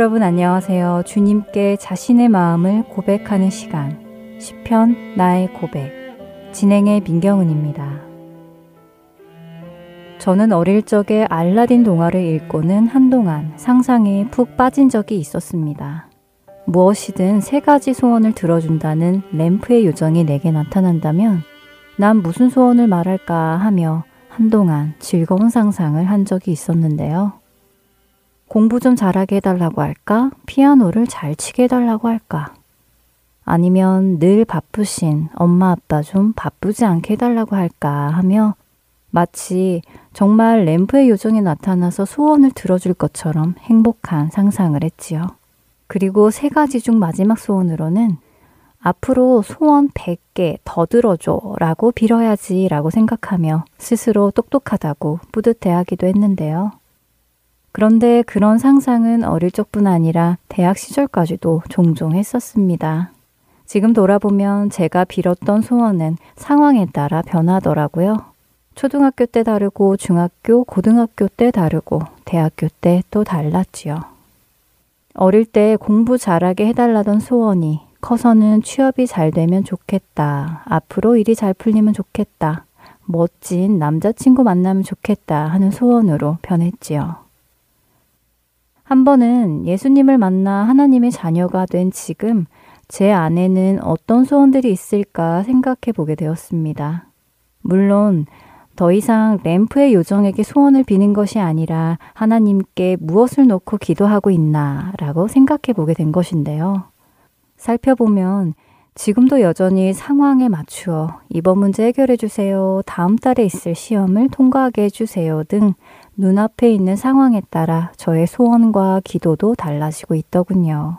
여러분 안녕하세요. 주님께 자신의 마음을 고백하는 시간 시편 나의 고백 진행의 민경은입니다. 저는 어릴 적에 알라딘 동화를 읽고는 한동안 상상에 푹 빠진 적이 있었습니다. 무엇이든 세 가지 소원을 들어준다는 램프의 요정이 내게 나타난다면 난 무슨 소원을 말할까 하며 한동안 즐거운 상상을 한 적이 있었는데요. 공부 좀 잘하게 해달라고 할까? 피아노를 잘 치게 해달라고 할까? 아니면 늘 바쁘신 엄마 아빠 좀 바쁘지 않게 해달라고 할까 하며 마치 정말 램프의 요정이 나타나서 소원을 들어줄 것처럼 행복한 상상을 했지요. 그리고 세 가지 중 마지막 소원으로는 앞으로 소원 100개 더 들어줘 라고 빌어야지 라고 생각하며 스스로 똑똑하다고 뿌듯해 하기도 했는데요. 그런데 그런 상상은 어릴 적뿐 아니라 대학 시절까지도 종종 했었습니다. 지금 돌아보면 제가 빌었던 소원은 상황에 따라 변하더라고요. 초등학교 때 다르고 중학교, 고등학교 때 다르고 대학교 때 또 달랐지요. 어릴 때 공부 잘하게 해달라던 소원이 커서는 취업이 잘 되면 좋겠다. 앞으로 일이 잘 풀리면 좋겠다. 멋진 남자친구 만나면 좋겠다 하는 소원으로 변했지요. 한 번은 예수님을 만나 하나님의 자녀가 된 지금 제 안에는 어떤 소원들이 있을까 생각해 보게 되었습니다. 물론 더 이상 램프의 요정에게 소원을 비는 것이 아니라 하나님께 무엇을 놓고 기도하고 있나 라고 생각해 보게 된 것인데요. 살펴보면 지금도 여전히 상황에 맞추어 이번 문제 해결해 주세요. 다음 달에 있을 시험을 통과하게 해 주세요. 등 눈앞에 있는 상황에 따라 저의 소원과 기도도 달라지고 있더군요.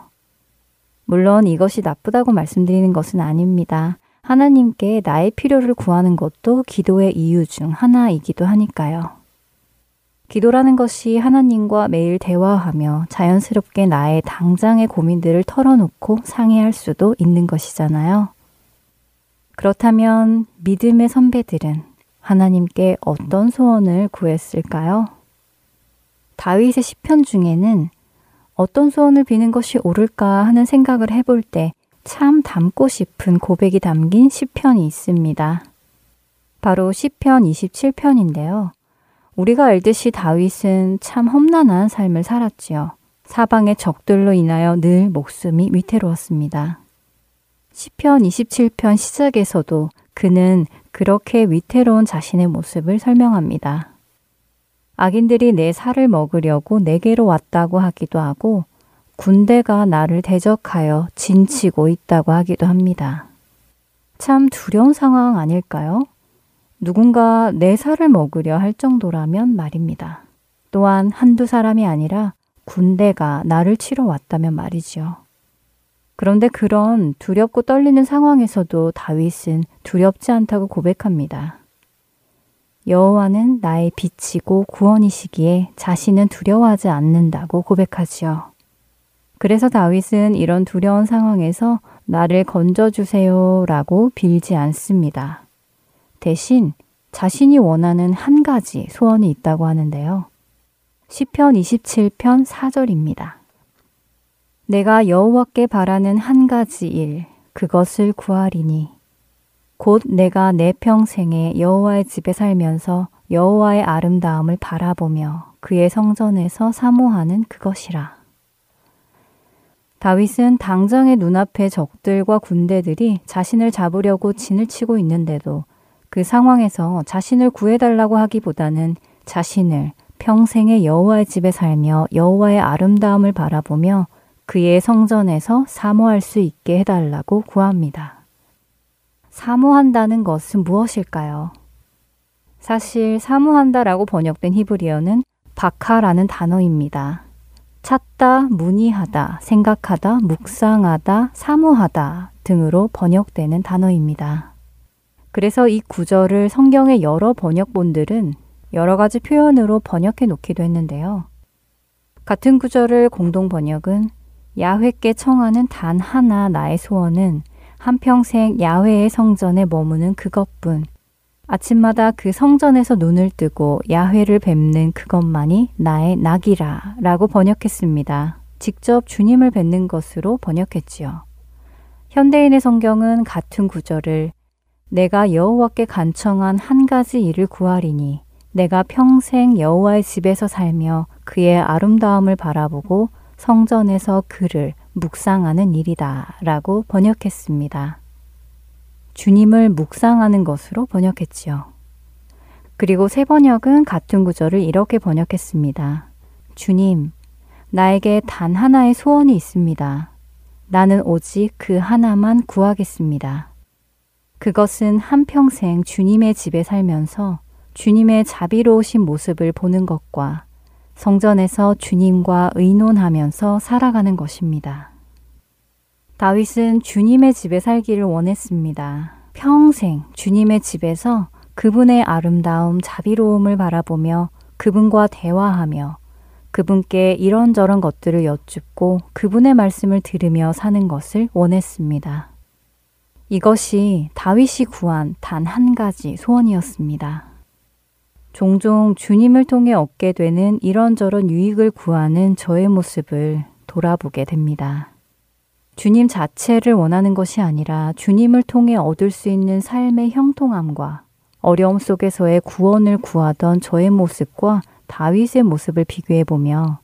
물론 이것이 나쁘다고 말씀드리는 것은 아닙니다. 하나님께 나의 필요를 구하는 것도 기도의 이유 중 하나이기도 하니까요. 기도라는 것이 하나님과 매일 대화하며 자연스럽게 나의 당장의 고민들을 털어놓고 상의할 수도 있는 것이잖아요. 그렇다면 믿음의 선배들은 하나님께 어떤 소원을 구했을까요? 다윗의 시편 중에는 어떤 소원을 비는 것이 옳을까 하는 생각을 해볼 때 참 담고 싶은 고백이 담긴 시편이 있습니다. 바로 시편 27편인데요. 우리가 알듯이 다윗은 참 험난한 삶을 살았지요. 사방의 적들로 인하여 늘 목숨이 위태로웠습니다. 시편 27편 시작에서도 그는 그렇게 위태로운 자신의 모습을 설명합니다. 악인들이 내 살을 먹으려고 내게로 왔다고 하기도 하고 군대가 나를 대적하여 진치고 있다고 하기도 합니다. 참 두려운 상황 아닐까요? 누군가 내 살을 먹으려 할 정도라면 말입니다. 또한 한두 사람이 아니라 군대가 나를 치러 왔다면 말이지요. 그런데 그런 두렵고 떨리는 상황에서도 다윗은 두렵지 않다고 고백합니다. 여호와는 나의 빛이고 구원이시기에 자신은 두려워하지 않는다고 고백하지요. 그래서 다윗은 이런 두려운 상황에서 나를 건져주세요 라고 빌지 않습니다. 대신 자신이 원하는 한 가지 소원이 있다고 하는데요. 시편 27편 4절입니다. 내가 여호와께 바라는 한 가지 일 그것을 구하리니 곧 내가 내 평생에 여호와의 집에 살면서 여호와의 아름다움을 바라보며 그의 성전에서 사모하는 그것이라. 다윗은 당장의 눈앞에 적들과 군대들이 자신을 잡으려고 진을 치고 있는데도 그 상황에서 자신을 구해달라고 하기보다는 자신을 평생의 여호와의 집에 살며 여호와의 아름다움을 바라보며 그의 성전에서 사모할 수 있게 해달라고 구합니다. 사모한다는 것은 무엇일까요? 사실 사모한다라고 번역된 히브리어는 바카라는 단어입니다. 찾다, 문의하다, 생각하다, 묵상하다, 사모하다 등으로 번역되는 단어입니다. 그래서 이 구절을 성경의 여러 번역본들은 여러 가지 표현으로 번역해 놓기도 했는데요. 같은 구절을 공동 번역은 야훼께 청하는 단 하나 나의 소원은 한평생 야훼의 성전에 머무는 그것뿐 아침마다 그 성전에서 눈을 뜨고 야훼를 뵙는 그것만이 나의 낙이라 라고 번역했습니다. 직접 주님을 뵙는 것으로 번역했지요. 현대인의 성경은 같은 구절을 내가 여호와께 간청한 한 가지 일을 구하리니 내가 평생 여호와의 집에서 살며 그의 아름다움을 바라보고 성전에서 그를 묵상하는 일이다 라고 번역했습니다. 주님을 묵상하는 것으로 번역했지요. 그리고 세 번역은 같은 구절을 이렇게 번역했습니다. 주님, 나에게 단 하나의 소원이 있습니다. 나는 오직 그 하나만 구하겠습니다. 그것은 한평생 주님의 집에 살면서 주님의 자비로우신 모습을 보는 것과 성전에서 주님과 의논하면서 살아가는 것입니다. 다윗은 주님의 집에 살기를 원했습니다. 평생 주님의 집에서 그분의 아름다움, 자비로움을 바라보며 그분과 대화하며 그분께 이런저런 것들을 여쭙고 그분의 말씀을 들으며 사는 것을 원했습니다. 이것이 다윗이 구한 단 한 가지 소원이었습니다. 종종 주님을 통해 얻게 되는 이런저런 유익을 구하는 저의 모습을 돌아보게 됩니다. 주님 자체를 원하는 것이 아니라 주님을 통해 얻을 수 있는 삶의 형통함과 어려움 속에서의 구원을 구하던 저의 모습과 다윗의 모습을 비교해 보며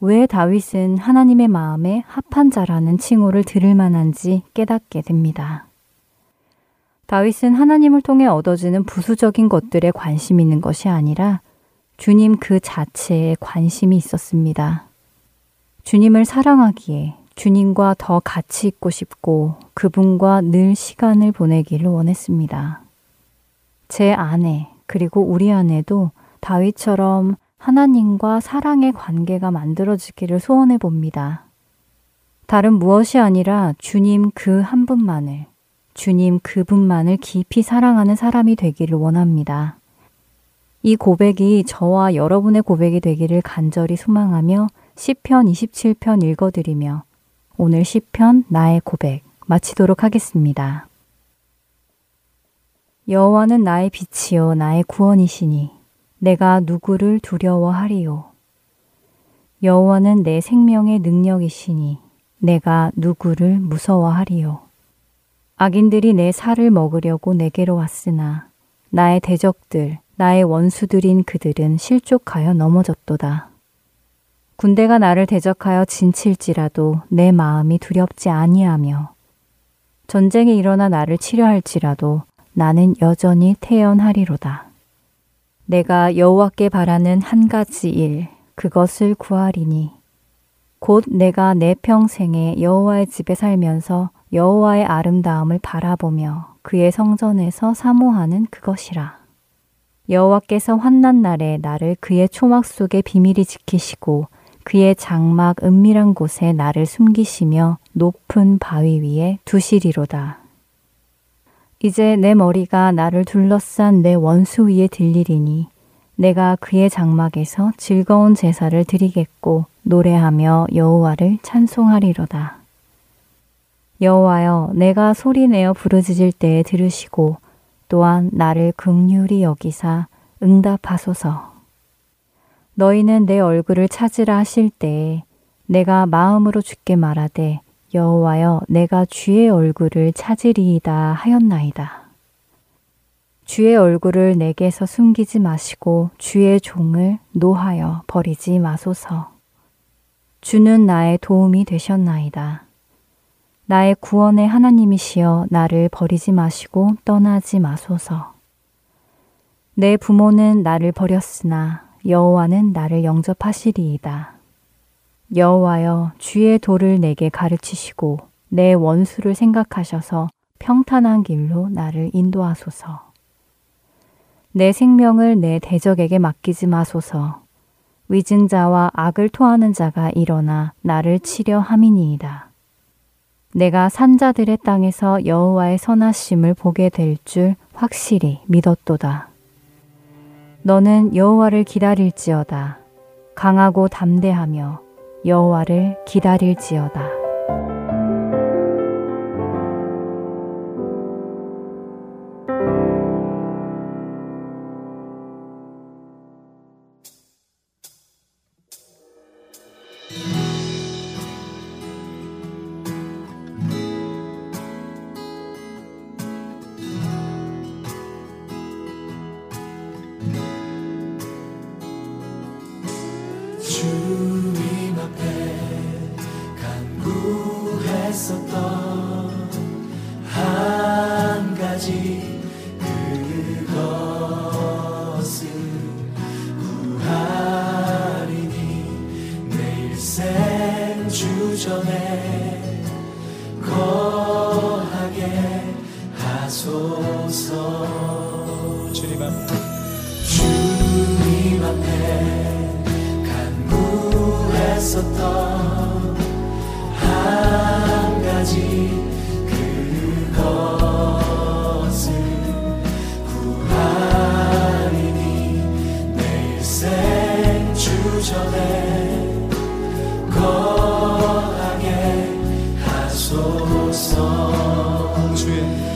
왜 다윗은 하나님의 마음에 합한 자라는 칭호를 들을 만한지 깨닫게 됩니다. 다윗은 하나님을 통해 얻어지는 부수적인 것들에 관심 있는 것이 아니라 주님 그 자체에 관심이 있었습니다. 주님을 사랑하기에 주님과 더 같이 있고 싶고 그분과 늘 시간을 보내기를 원했습니다. 제 아내, 그리고 우리 아내도 다윗처럼 하나님과 사랑의 관계가 만들어지기를 소원해 봅니다. 다른 무엇이 아니라 주님 그 한 분만을, 주님 그분만을 깊이 사랑하는 사람이 되기를 원합니다. 이 고백이 저와 여러분의 고백이 되기를 간절히 소망하며 시편 27편 읽어드리며 오늘 시편 나의 고백 마치도록 하겠습니다. 여호와는 나의 빛이요 나의 구원이시니 내가 누구를 두려워하리요 여호와는 내 생명의 능력이시니 내가 누구를 무서워하리요 악인들이 내 살을 먹으려고 내게로 왔으나 나의 대적들 나의 원수들인 그들은 실족하여 넘어졌도다. 군대가 나를 대적하여 진칠지라도 내 마음이 두렵지 아니하며 전쟁이 일어나 나를 치려할지라도 나는 여전히 태연하리로다. 내가 여호와께 바라는 한 가지 일 그것을 구하리니 곧 내가 내 평생에 여호와의 집에 살면서 여호와의 아름다움을 바라보며 그의 성전에서 사모하는 그것이라. 여호와께서 환난 날에 나를 그의 초막 속에 비밀히 지키시고 그의 장막 은밀한 곳에 나를 숨기시며 높은 바위 위에 두시리로다. 이제 내 머리가 나를 둘러싼 내 원수 위에 들리리니 내가 그의 장막에서 즐거운 제사를 드리겠고 노래하며 여호와를 찬송하리로다. 여호와여 내가 소리내어 부르짖을 때에 들으시고 또한 나를 극률이 여기사 응답하소서. 너희는 내 얼굴을 찾으라 하실 때에 내가 마음으로 죽게 말하되 여호와여 내가 주의 얼굴을 찾으리이다 하였나이다. 주의 얼굴을 내게서 숨기지 마시고 주의 종을 노하여 버리지 마소서. 주는 나의 도움이 되셨나이다. 나의 구원의 하나님이시여 나를 버리지 마시고 떠나지 마소서. 내 부모는 나를 버렸으나 여호와는 나를 영접하시리이다. 여호와여 주의 도를 내게 가르치시고 내 원수를 생각하셔서 평탄한 길로 나를 인도하소서. 내 생명을 내 대적에게 맡기지 마소서. 위증자와 악을 토하는 자가 일어나 나를 치려 함이니이다. 내가 산자들의 땅에서 여호와의 선하심을 보게 될 줄 확실히 믿었도다. 너는 여호와를 기다릴지어다. 강하고 담대하며 여호와를 기다릴지어다.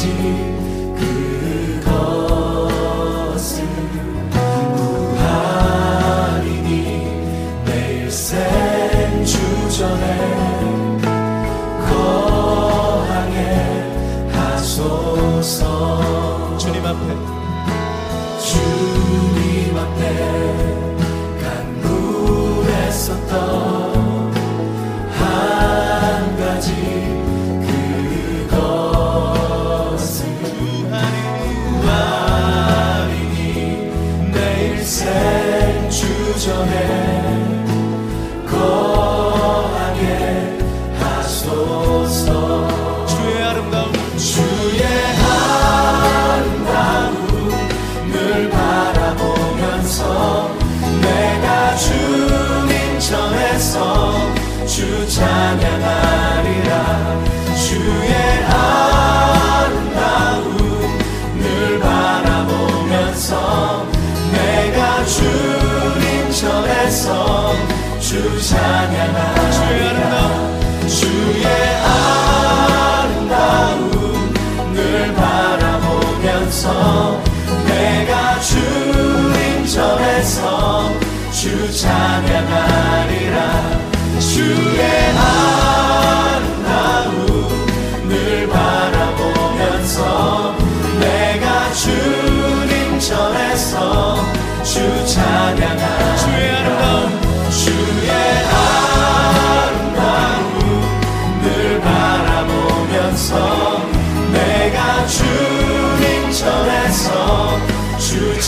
Jesus. 주의 아 름다움 주의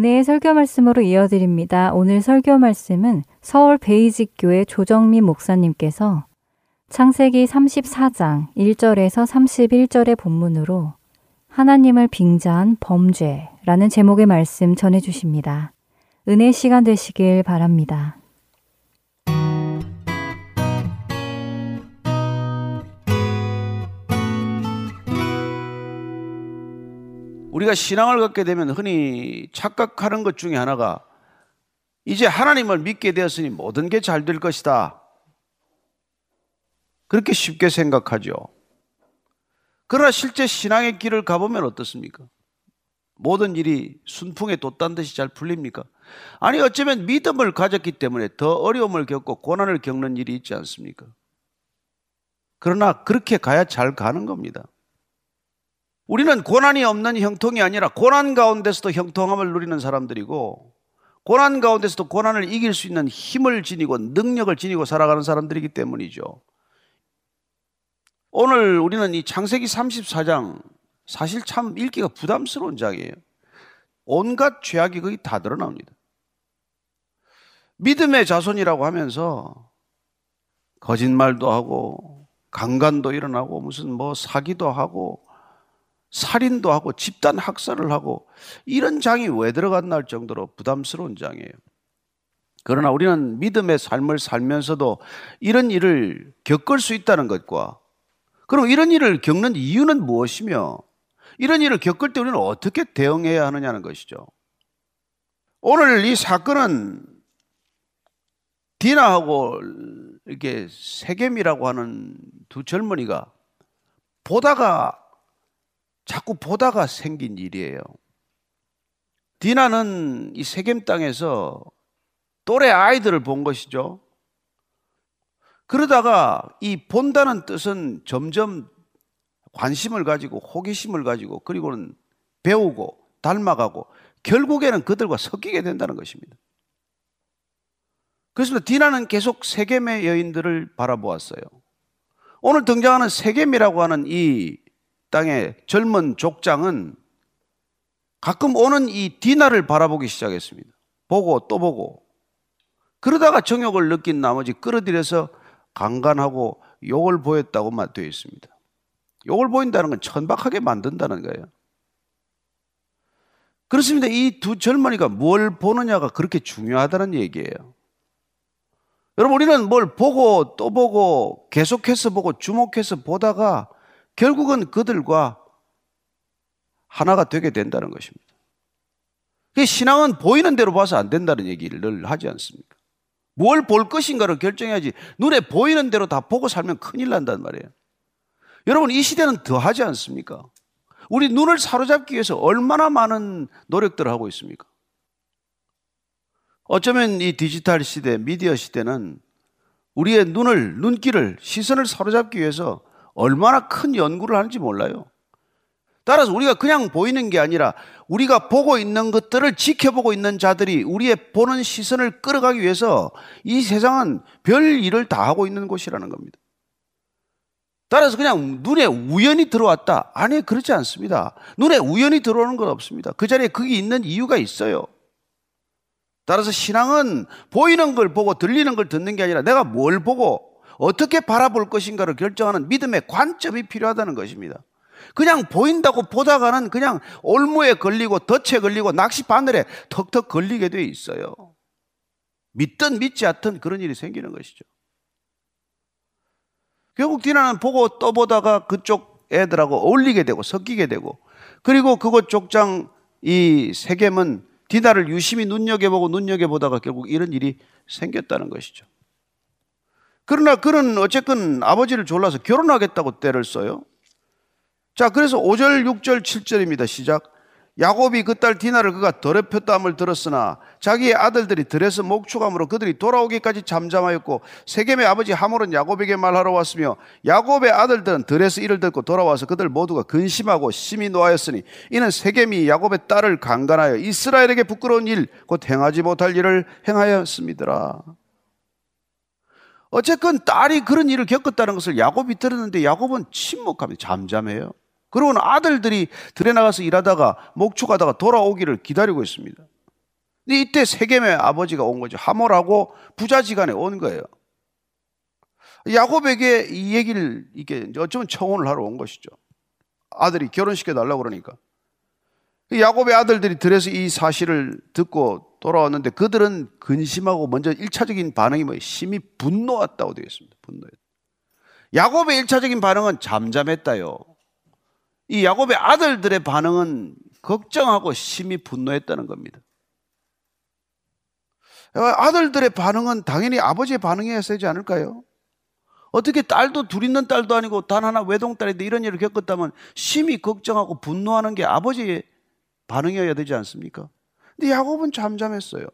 은혜의 설교 말씀으로 이어드립니다. 오늘 설교 말씀은 서울 베이직교회 조정민 목사님께서 창세기 34장 1절에서 31절의 본문으로 하나님을 빙자한 범죄라는 제목의 말씀 전해 주십니다. 은혜 시간 되시길 바랍니다. 우리가 신앙을 갖게 되면 흔히 착각하는 것 중에 하나가 이제 하나님을 믿게 되었으니 모든 게 잘 될 것이다. 그렇게 쉽게 생각하죠. 그러나 실제 신앙의 길을 가보면 어떻습니까? 모든 일이 순풍에 돛단 듯이 잘 풀립니까? 아니, 어쩌면 믿음을 가졌기 때문에 더 어려움을 겪고 고난을 겪는 일이 있지 않습니까? 그러나 그렇게 가야 잘 가는 겁니다. 우리는 고난이 없는 형통이 아니라 고난 가운데서도 형통함을 누리는 사람들이고 고난 가운데서도 고난을 이길 수 있는 힘을 지니고 능력을 지니고 살아가는 사람들이기 때문이죠. 오늘 우리는 이 창세기 34장 사실 참 읽기가 부담스러운 장이에요. 온갖 죄악이 거의 다 드러납니다. 믿음의 자손이라고 하면서 거짓말도 하고 강간도 일어나고 무슨 뭐 사기도 하고 살인도 하고 집단 학살을 하고 이런 장이 왜 들어갔나 할 정도로 부담스러운 장이에요. 그러나 우리는 믿음의 삶을 살면서도 이런 일을 겪을 수 있다는 것과 그럼 이런 일을 겪는 이유는 무엇이며 이런 일을 겪을 때 우리는 어떻게 대응해야 하느냐는 것이죠. 오늘 이 사건은 디나하고 이렇게 세겜이라고 하는 두 젊은이가 보다가 자꾸 보다가 생긴 일이에요. 디나는 이 세겜 땅에서 또래 아이들을 본 것이죠. 그러다가 이 본다는 뜻은 점점 관심을 가지고 호기심을 가지고 그리고는 배우고 닮아가고 결국에는 그들과 섞이게 된다는 것입니다. 그래서 디나는 계속 세겜의 여인들을 바라보았어요. 오늘 등장하는 세겜이라고 하는 이 땅의 젊은 족장은 가끔 오는 이 디나를 바라보기 시작했습니다. 보고 또 보고. 그러다가 정욕을 느낀 나머지 끌어들여서 강간하고 욕을 보였다고만 되어 있습니다. 욕을 보인다는 건 천박하게 만든다는 거예요. 그렇습니다. 이 두 젊은이가 뭘 보느냐가 그렇게 중요하다는 얘기예요. 여러분, 우리는 뭘 보고 또 보고 계속해서 보고 주목해서 보다가 결국은 그들과 하나가 되게 된다는 것입니다. 신앙은 보이는 대로 봐서 안 된다는 얘기를 늘 하지 않습니까? 뭘 볼 것인가를 결정해야지 눈에 보이는 대로 다 보고 살면 큰일 난단 말이에요. 여러분, 이 시대는 더 하지 않습니까? 우리 눈을 사로잡기 위해서 얼마나 많은 노력들을 하고 있습니까? 어쩌면 이 디지털 시대, 미디어 시대는 우리의 눈을, 눈길을, 시선을 사로잡기 위해서 얼마나 큰 연구를 하는지 몰라요. 따라서 우리가 그냥 보이는 게 아니라 우리가 보고 있는 것들을 지켜보고 있는 자들이 우리의 보는 시선을 끌어가기 위해서 이 세상은 별 일을 다 하고 있는 곳이라는 겁니다. 따라서 그냥 눈에 우연히 들어왔다. 아니, 그렇지 않습니다. 눈에 우연히 들어오는 건 없습니다. 그 자리에 거기 있는 이유가 있어요. 따라서 신앙은 보이는 걸 보고 들리는 걸 듣는 게 아니라 내가 뭘 보고 어떻게 바라볼 것인가를 결정하는 믿음의 관점이 필요하다는 것입니다. 그냥 보인다고 보다가는 그냥 올무에 걸리고 덫에 걸리고 낚시 바늘에 턱턱 걸리게 돼 있어요. 믿든 믿지 않든 그런 일이 생기는 것이죠. 결국 디나는 보고 또 보다가 그쪽 애들하고 어울리게 되고 섞이게 되고 그리고 그곳 족장 이 세겜은 디나를 유심히 눈여겨보고 눈여겨보다가 결국 이런 일이 생겼다는 것이죠. 그러나 그는 어쨌건 아버지를 졸라서 결혼하겠다고 때를 써요. 자, 그래서 5절, 6절, 7절입니다. 시작. 야곱이 그 딸 디나를 그가 더럽혔다함을 들었으나 자기의 아들들이 들에서 목축함으로 그들이 돌아오기까지 잠잠하였고 세겜의 아버지 하몰은 야곱에게 말하러 왔으며 야곱의 아들들은 들에서 이를 듣고 돌아와서 그들 모두가 근심하고 심히 노하였으니 이는 세겜이 야곱의 딸을 강간하여 이스라엘에게 부끄러운 일 곧 행하지 못할 일을 행하였습니다. 어쨌건 딸이 그런 일을 겪었다는 것을 야곱이 들었는데 야곱은 침묵합니다. 잠잠해요. 그러고는 아들들이 들에 나가서 일하다가 목축하다가 돌아오기를 기다리고 있습니다. 근데 이때 세겜의 아버지가 온 거죠. 하몰하고 부자지간에 온 거예요. 야곱에게 이 얘기를 이게 어쩌면 청혼을 하러 온 것이죠. 아들이 결혼시켜 달라고 그러니까. 야곱의 아들들이 들에서 이 사실을 듣고 돌아왔는데 그들은 근심하고 먼저 1차적인 반응이 뭐예요? 심히 분노했다고 되어 있습니다. 분노했다. 야곱의 1차적인 반응은 잠잠했다요. 이 야곱의 아들들의 반응은 걱정하고 심히 분노했다는 겁니다. 아들들의 반응은 당연히 아버지의 반응이어야 되지 않을까요? 어떻게 딸도 둘 있는 딸도 아니고 단 하나 외동딸인데 이런 일을 겪었다면 심히 걱정하고 분노하는 게 아버지의 반응이어야 되지 않습니까? 근데 야곱은 잠잠했어요.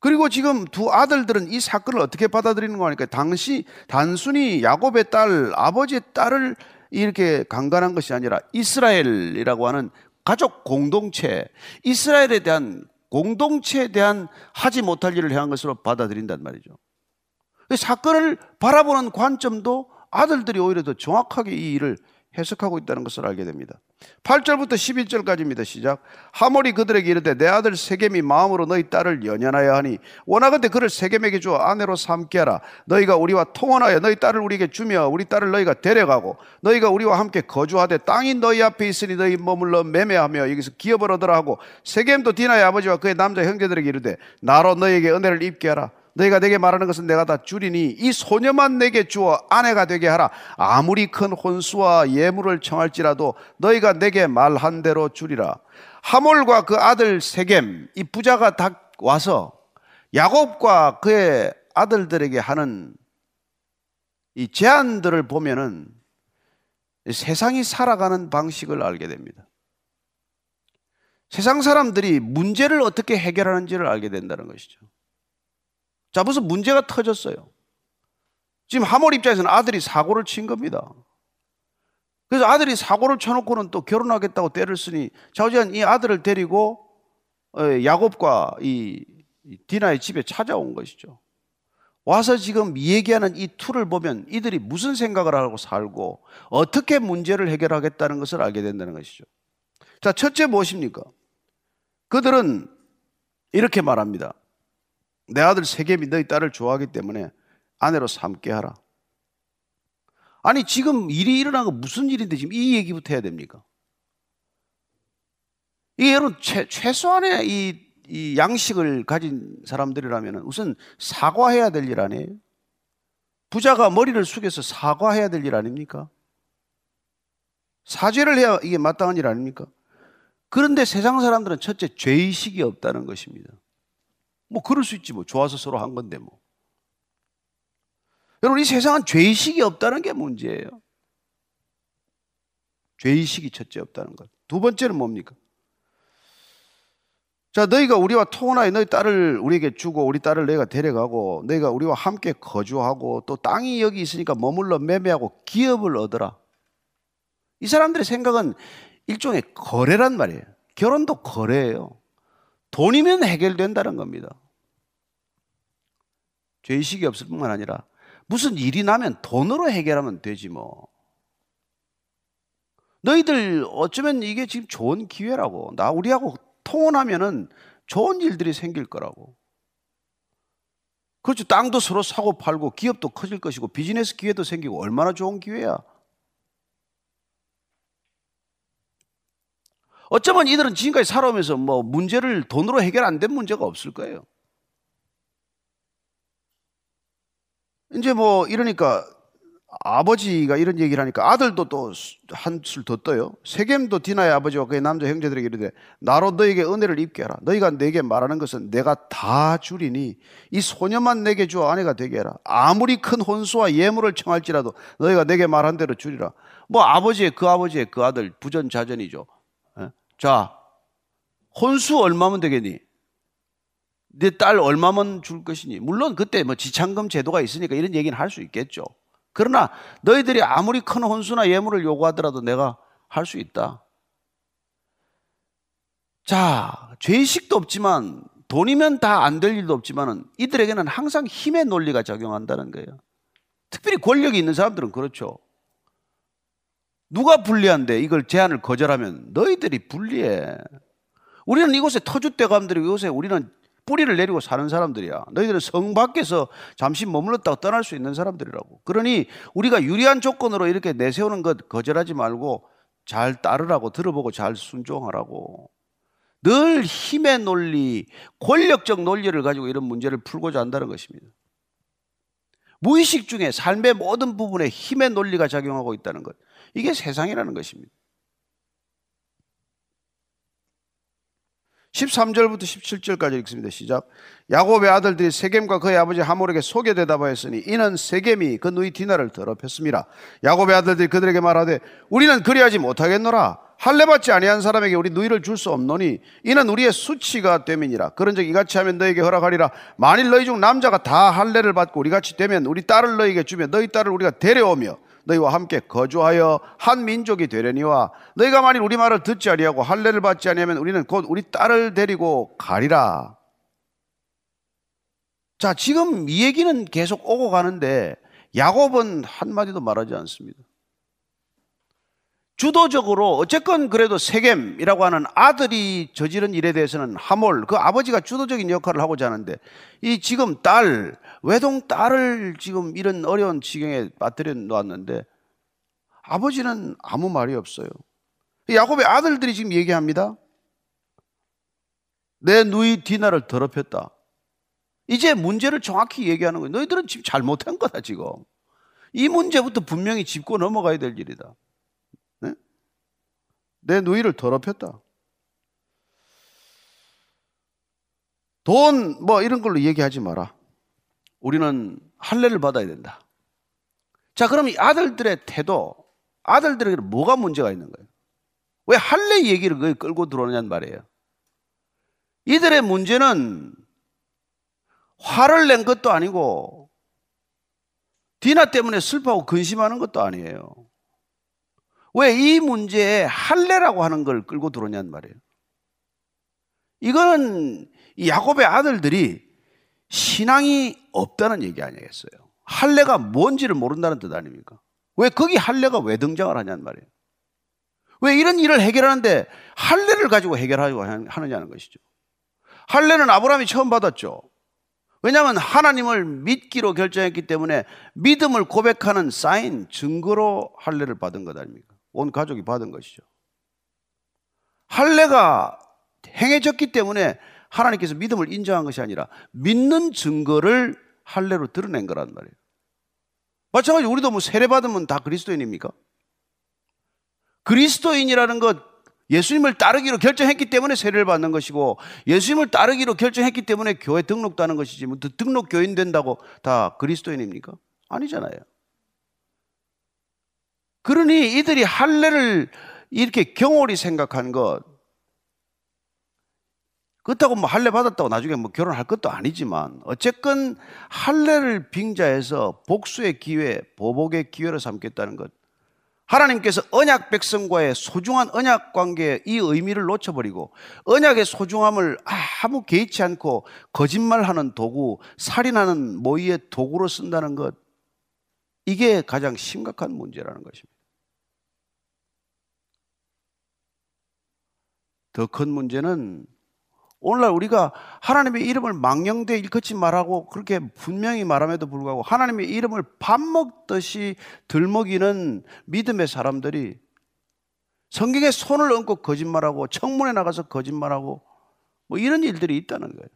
그리고 지금 두 아들들은 이 사건을 어떻게 받아들이는 거니까 당시 단순히 야곱의 딸, 아버지의 딸을 이렇게 강간한 것이 아니라 이스라엘이라고 하는 가족 공동체, 이스라엘에 대한 공동체에 대한 하지 못할 일을 행한 것으로 받아들인단 말이죠. 사건을 바라보는 관점도 아들들이 오히려 더 정확하게 이 일을 해석하고 있다는 것을 알게 됩니다. 8절부터 11절까지입니다. 시작. 하몰이 그들에게 이르되 내 아들 세겜이 마음으로 너희 딸을 연연하여 하니 원하건대 그를 세겜에게 주어 아내로 삼게 하라. 너희가 우리와 통원하여 너희 딸을 우리에게 주며 우리 딸을 너희가 데려가고 너희가 우리와 함께 거주하되 땅이 너희 앞에 있으니 너희 머물러 매매하며 여기서 기업을 얻으라 하고 세겜도 디나의 아버지와 그의 남자 형제들에게 이르되 나로 너희에게 은혜를 입게 하라. 너희가 내게 말하는 것은 내가 다 줄이니 이 소녀만 내게 주어 아내가 되게 하라. 아무리 큰 혼수와 예물을 청할지라도 너희가 내게 말한 대로 주리라. 하몰과 그 아들 세겜 이 부자가 다 와서 야곱과 그의 아들들에게 하는 이 제안들을 보면은 세상이 살아가는 방식을 알게 됩니다. 세상 사람들이 문제를 어떻게 해결하는지를 알게 된다는 것이죠. 자, 무슨 문제가 터졌어요. 지금 하몰 입장에서는 아들이 사고를 친 겁니다. 그래서 아들이 사고를 쳐놓고는 또 결혼하겠다고 떼를 쓰니 좌우지간 이 아들을 데리고 어, 야곱과 이 디나의 집에 찾아온 것이죠. 와서 지금 얘기하는 이 투를 보면 이들이 무슨 생각을 하고 살고 어떻게 문제를 해결하겠다는 것을 알게 된다는 것이죠. 자, 첫째 무엇입니까? 그들은 이렇게 말합니다. 내 아들 세겜이 너희 딸을 좋아하기 때문에 아내로 삼게 하라. 아니 지금 일이 일어난 거 무슨 일인데 지금 이 얘기부터 해야 됩니까? 이게 여러분 최, 최소한의 이, 이 양식을 가진 사람들이라면 우선 사과해야 될 일 아니에요? 부자가 머리를 숙여서 사과해야 될 일 아닙니까? 사죄를 해야 이게 마땅한 일 아닙니까? 그런데 세상 사람들은 첫째 죄의식이 없다는 것입니다. 뭐 그럴 수 있지 뭐 좋아서 서로 한 건데 뭐. 여러분 이 세상은 죄의식이 없다는 게 문제예요. 죄의식이 첫째 없다는 것. 두 번째는 뭡니까? 자, 너희가 우리와 통혼하여 너희 딸을 우리에게 주고 우리 딸을 너희가 데려가고 너희가 우리와 함께 거주하고 또 땅이 여기 있으니까 머물러 매매하고 기업을 얻어라. 이 사람들의 생각은 일종의 거래란 말이에요. 결혼도 거래예요. 돈이면 해결된다는 겁니다. 죄의식이 없을 뿐만 아니라 무슨 일이 나면 돈으로 해결하면 되지 뭐. 너희들 어쩌면 이게 지금 좋은 기회라고. 나 우리하고 통혼하면은 좋은 일들이 생길 거라고. 그렇죠. 땅도 서로 사고 팔고 기업도 커질 것이고 비즈니스 기회도 생기고 얼마나 좋은 기회야. 어쩌면 이들은 지금까지 살아오면서 뭐 문제를 돈으로 해결 안 된 문제가 없을 거예요. 이제 뭐 이러니까 아버지가 이런 얘기를 하니까 아들도 또 한술 더 떠요. 세겜도 디나의 아버지와 그의 남자 형제들에게 이르되 나로 너에게 은혜를 입게 하라. 너희가 내게 말하는 것은 내가 다 주리니 이 소녀만 내게 주어 아내가 되게 해라. 아무리 큰 혼수와 예물을 청할지라도 너희가 내게 말한 대로 주리라. 뭐 아버지의 그 아버지의 그 아들 부전자전이죠. 예? 자 혼수 얼마면 되겠니? 네 딸 얼마만 줄 것이니? 물론 그때 뭐 지창금 제도가 있으니까 이런 얘기는 할 수 있겠죠. 그러나 너희들이 아무리 큰 혼수나 예물을 요구하더라도 내가 할 수 있다. 자, 죄의식도 없지만 돈이면 다 안 될 일도 없지만은 이들에게는 항상 힘의 논리가 작용한다는 거예요. 특별히 권력이 있는 사람들은 그렇죠. 누가 불리한데 이걸 제안을 거절하면 너희들이 불리해. 우리는 이곳에 터줏대감들이고 이곳에 우리는 뿌리를 내리고 사는 사람들이야. 너희들은 성 밖에서 잠시 머물렀다가 떠날 수 있는 사람들이라고. 그러니 우리가 유리한 조건으로 이렇게 내세우는 것 거절하지 말고 잘 따르라고 들어보고 잘 순종하라고. 늘 힘의 논리, 권력적 논리를 가지고 이런 문제를 풀고자 한다는 것입니다. 무의식 중에 삶의 모든 부분에 힘의 논리가 작용하고 있다는 것. 이게 세상이라는 것입니다. 13절부터 17절까지 읽습니다. 시작. 야곱의 아들들이 세겜과 그의 아버지 하몰에게 속여 대답하였으니 이는 세겜이 그 누이 디나를 더럽혔습니다. 야곱의 아들들이 그들에게 말하되 우리는 그리하지 못하겠노라. 할례 받지 아니한 사람에게 우리 누이를 줄 수 없노니 이는 우리의 수치가 됨이니라. 그런즉 이같이 하면 너에게 허락하리라. 만일 너희 중 남자가 다 할례를 받고 우리 같이 되면 우리 딸을 너에게 주며 너희 딸을 우리가 데려오며 너희와 함께 거주하여 한 민족이 되려니와 너희가 만일 우리 말을 듣지 아니하고 할례를 받지 아니하면 우리는 곧 우리 딸을 데리고 가리라. 자, 지금 이 얘기는 계속 오고 가는데 야곱은 한마디도 말하지 않습니다. 주도적으로 어쨌건 그래도 세겜이라고 하는 아들이 저지른 일에 대해서는 하몰 그 아버지가 주도적인 역할을 하고자 하는데 이 지금 딸 외동 딸을 지금 이런 어려운 지경에 빠뜨려 놓았는데 아버지는 아무 말이 없어요. 야곱의 아들들이 지금 얘기합니다. 내 누이 디나를 더럽혔다. 이제 문제를 정확히 얘기하는 거예요. 너희들은 지금 잘못한 거다, 지금. 이 문제부터 분명히 짚고 넘어가야 될 일이다. 네? 내 누이를 더럽혔다. 돈, 뭐 이런 걸로 얘기하지 마라. 우리는 할례를 받아야 된다. 자, 그럼 이 아들들의 태도, 아들들에게 뭐가 문제가 있는 거예요? 왜 할례 얘기를 거기 끌고 들어오느냐는 말이에요. 이들의 문제는 화를 낸 것도 아니고 디나 때문에 슬퍼하고 근심하는 것도 아니에요. 왜 이 문제에 할례라고 하는 걸 끌고 들어오냐는 말이에요. 이거는 야곱의 아들들이 신앙이 없다는 얘기 아니겠어요? 할례가 뭔지를 모른다는 뜻 아닙니까? 왜 거기 할례가 왜 등장을 하냐는 말이에요. 왜 이런 일을 해결하는데 할례를 가지고 해결하려고 하느냐는 것이죠. 할례는 아브라함이 처음 받았죠. 왜냐하면 하나님을 믿기로 결정했기 때문에 믿음을 고백하는 사인, 증거로 할례를 받은 것 아닙니까? 온 가족이 받은 것이죠. 할례가 행해졌기 때문에 하나님께서 믿음을 인정한 것이 아니라 믿는 증거를 할례로 드러낸 거란 말이에요. 마찬가지로 우리도 뭐 세례 받으면 다 그리스도인입니까? 그리스도인이라는 것 예수님을 따르기로 결정했기 때문에 세례를 받는 것이고 예수님을 따르기로 결정했기 때문에 교회 등록도 는 것이지 뭐 등록 교인 된다고 다 그리스도인입니까? 아니잖아요. 그러니 이들이 할례를 이렇게 경홀히 생각한 것 그렇다고 뭐 할례 받았다고 나중에 뭐 결혼할 것도 아니지만 어쨌건 할례를 빙자해서 복수의 기회, 보복의 기회로 삼겠다는 것. 하나님께서 언약 백성과의 소중한 언약 관계의 이 의미를 놓쳐버리고 언약의 소중함을 아무 개의치 않고 거짓말하는 도구, 살인하는 모의의 도구로 쓴다는 것. 이게 가장 심각한 문제라는 것입니다. 더 큰 문제는 오늘날 우리가 하나님의 이름을 망령되 일컫지 말하고 그렇게 분명히 말함에도 불구하고 하나님의 이름을 밥 먹듯이 들먹이는 믿음의 사람들이 성경에 손을 얹고 거짓말하고 청문회 나가서 거짓말하고 뭐 이런 일들이 있다는 거예요.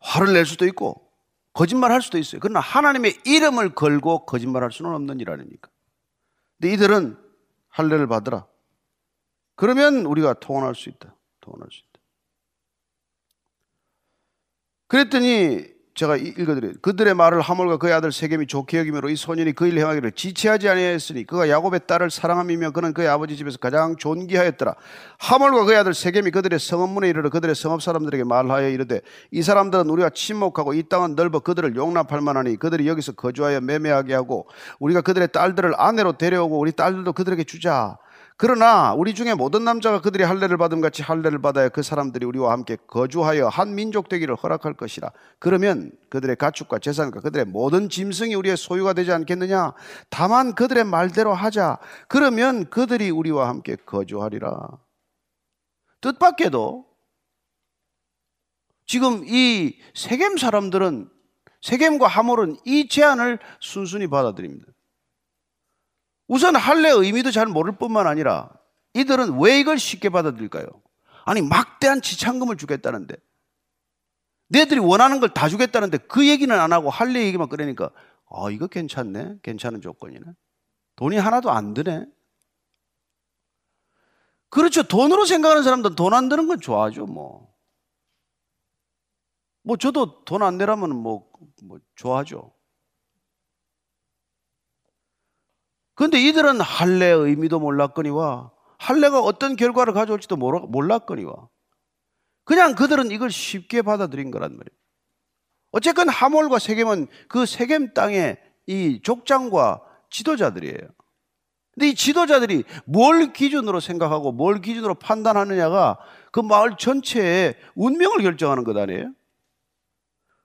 화를 낼 수도 있고 거짓말 할 수도 있어요. 그러나 하나님의 이름을 걸고 거짓말할 수는 없는 일 아닙니까? 근데 이들은 할례를 받으라. 그러면 우리가 통원할 수 있다. 통원할 수 있다. 그랬더니 제가 읽어드려요. 그들의 말을 하몰과 그의 아들 세겜이 좋게 여기므로 이 소년이 그 일을 행하기를 지체하지 아니하였으니 그가 야곱의 딸을 사랑함이며 그는 그의 아버지 집에서 가장 존귀하였더라. 하몰과 그의 아들 세겜이 그들의 성읍문에 이르러 그들의 성읍 사람들에게 말하여 이르되 이 사람들은 우리가 침묵하고 이 땅은 넓어 그들을 용납할 만하니 그들이 여기서 거주하여 매매하게 하고 우리가 그들의 딸들을 아내로 데려오고 우리 딸들도 그들에게 주자. 그러나 우리 중에 모든 남자가 그들이 할례를 받음 같이 할례를 받아야 그 사람들이 우리와 함께 거주하여 한 민족 되기를 허락할 것이라. 그러면 그들의 가축과 재산과 그들의 모든 짐승이 우리의 소유가 되지 않겠느냐? 다만 그들의 말대로 하자. 그러면 그들이 우리와 함께 거주하리라. 뜻밖에도 지금 이 세겜 사람들은 세겜과 하몰은 이 제안을 순순히 받아들입니다. 우선 할례 의미도 잘 모를 뿐만 아니라 이들은 왜 이걸 쉽게 받아들일까요? 아니 막대한 지참금을 주겠다는데. 내들이 원하는 걸 다 주겠다는데 그 얘기는 안 하고 할례 얘기만 꺼내니까 아 이거 괜찮네? 괜찮은 조건이네? 돈이 하나도 안 드네? 그렇죠. 돈으로 생각하는 사람들은 돈 안 드는 건 좋아하죠 뭐. 뭐 저도 돈 안 내라면 뭐, 뭐 좋아하죠 그런데 이들은 할례의 의미도 몰랐거니와 할례가 어떤 결과를 가져올지도 몰랐거니와 그냥 그들은 이걸 쉽게 받아들인 거란 말이에요. 어쨌건 하몰과 세겜은 그 세겜 땅의 이 족장과 지도자들이에요. 근데 이 지도자들이 뭘 기준으로 생각하고 뭘 기준으로 판단하느냐가 그 마을 전체의 운명을 결정하는 것 아니에요?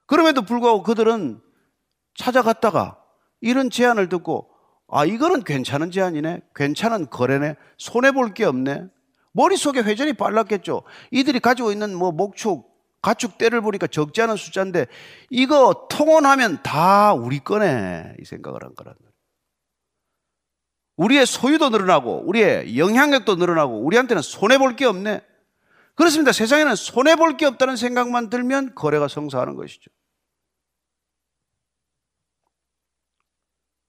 그럼에도 불구하고 그들은 찾아갔다가 이런 제안을 듣고 아, 이거는 괜찮은 제안이네. 괜찮은 거래네. 손해볼 게 없네. 머릿속에 회전이 빨랐겠죠. 이들이 가지고 있는 뭐 목축, 가축 떼를 보니까 적지 않은 숫자인데 이거 통원하면 다 우리 거네. 이 생각을 한 거란 말이에요. 우리의 소유도 늘어나고 우리의 영향력도 늘어나고 우리한테는 손해볼 게 없네. 그렇습니다. 세상에는 손해볼 게 없다는 생각만 들면 거래가 성사하는 것이죠.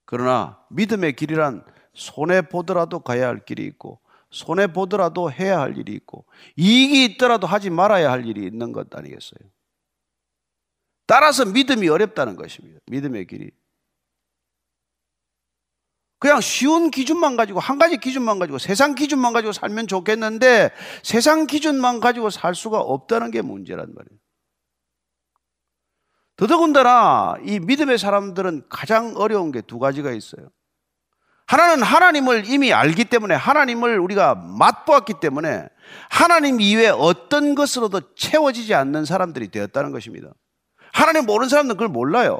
그러나 믿음의 길이란 손해 보더라도 가야 할 길이 있고 손해 보더라도 해야 할 일이 있고 이익이 있더라도 하지 말아야 할 일이 있는 것 아니겠어요? 따라서 믿음이 어렵다는 것입니다. 믿음의 길이. 그냥 쉬운 기준만 가지고 한 가지 기준만 가지고 세상 기준만 가지고 살면 좋겠는데 세상 기준만 가지고 살 수가 없다는 게 문제란 말이에요. 더더군다나 이 믿음의 사람들은 가장 어려운 게 두 가지가 있어요. 하나는 하나님을 이미 알기 때문에 하나님을 우리가 맛보았기 때문에 하나님 이외에 어떤 것으로도 채워지지 않는 사람들이 되었다는 것입니다. 하나님 모르는 사람들은 그걸 몰라요.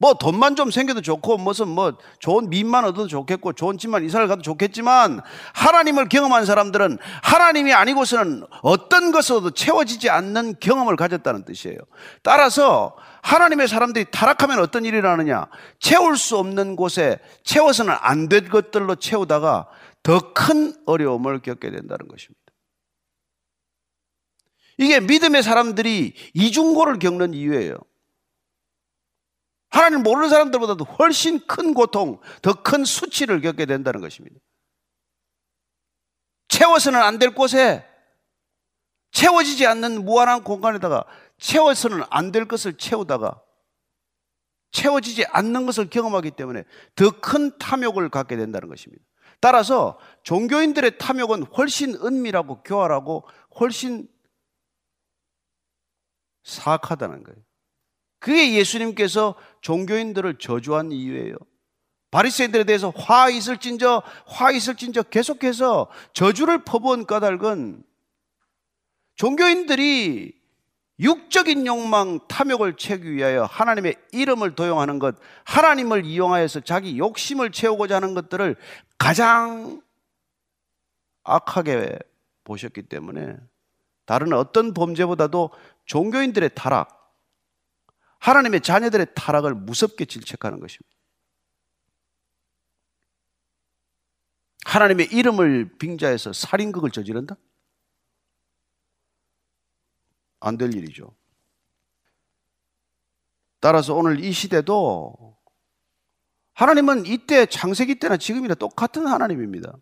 뭐 돈만 좀 생겨도 좋고 무슨 뭐 좋은 민만 얻어도 좋겠고 좋은 집만 이사를 가도 좋겠지만 하나님을 경험한 사람들은 하나님이 아니고서는 어떤 것으로도 채워지지 않는 경험을 가졌다는 뜻이에요. 따라서 하나님의 사람들이 타락하면 어떤 일이 일어나느냐? 채울 수 없는 곳에 채워서는 안 될 것들로 채우다가 더 큰 어려움을 겪게 된다는 것입니다. 이게 믿음의 사람들이 이중고를 겪는 이유예요. 하나님 모르는 사람들보다도 훨씬 큰 고통, 더 큰 수치를 겪게 된다는 것입니다. 채워서는 안 될 곳에 채워지지 않는 무한한 공간에다가 채워서는 안 될 것을 채우다가 채워지지 않는 것을 경험하기 때문에 더 큰 탐욕을 갖게 된다는 것입니다. 따라서 종교인들의 탐욕은 훨씬 은밀하고 교활하고 훨씬 사악하다는 거예요. 그게 예수님께서 종교인들을 저주한 이유예요. 바리새인들에 대해서 화 있을진저 화 있을진저 계속해서 저주를 퍼부은 까닭은 종교인들이 육적인 욕망, 탐욕을 채우기 위하여 하나님의 이름을 도용하는 것, 하나님을 이용하여서 자기 욕심을 채우고자 하는 것들을 가장 악하게 보셨기 때문에 다른 어떤 범죄보다도 종교인들의 타락, 하나님의 자녀들의 타락을 무섭게 질책하는 것입니다. 하나님의 이름을 빙자해서 살인극을 저지른다? 안 될 일이죠. 따라서 오늘 이 시대도 하나님은 이때 창세기 때나 지금이나 똑같은 하나님입니다.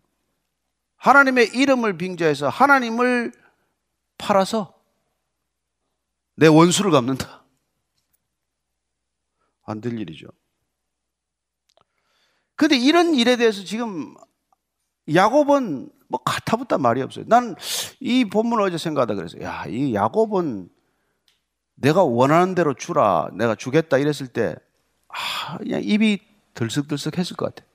하나님의 이름을 빙자해서 하나님을 팔아서 내 원수를 갚는다. 안 될 일이죠. 근데 이런 일에 대해서 지금 야곱은 뭐 가타붙다 말이 없어요. 난 이 본문을 어제 생각하다 그래서 야, 이 야곱은 내가 원하는 대로 주라. 내가 주겠다 이랬을 때 아, 그냥 입이 들썩들썩 했을 것 같아.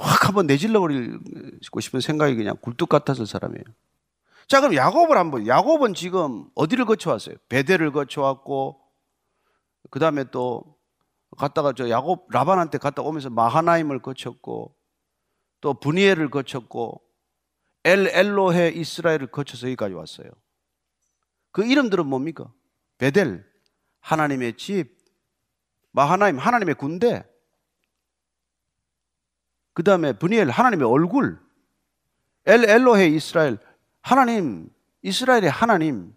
확 한번 내질러 버리고 싶은 생각이 그냥 굴뚝 같아서 사람이에요. 자, 그럼 야곱을 한번, 야곱은 지금 어디를 거쳐왔어요? 베델을 거쳐왔고, 그 다음에 또 갔다가 저 야곱 라반한테 갔다 오면서 마하나임을 거쳤고, 또 분이엘을 거쳤고, 엘 엘로헤 이스라엘을 거쳐서 여기까지 왔어요. 그 이름들은 뭡니까? 베델, 하나님의 집, 마하나임, 하나님의 군대, 그 다음에 분이엘, 하나님의 얼굴, 엘 엘로헤 이스라엘, 하나님, 이스라엘의 하나님,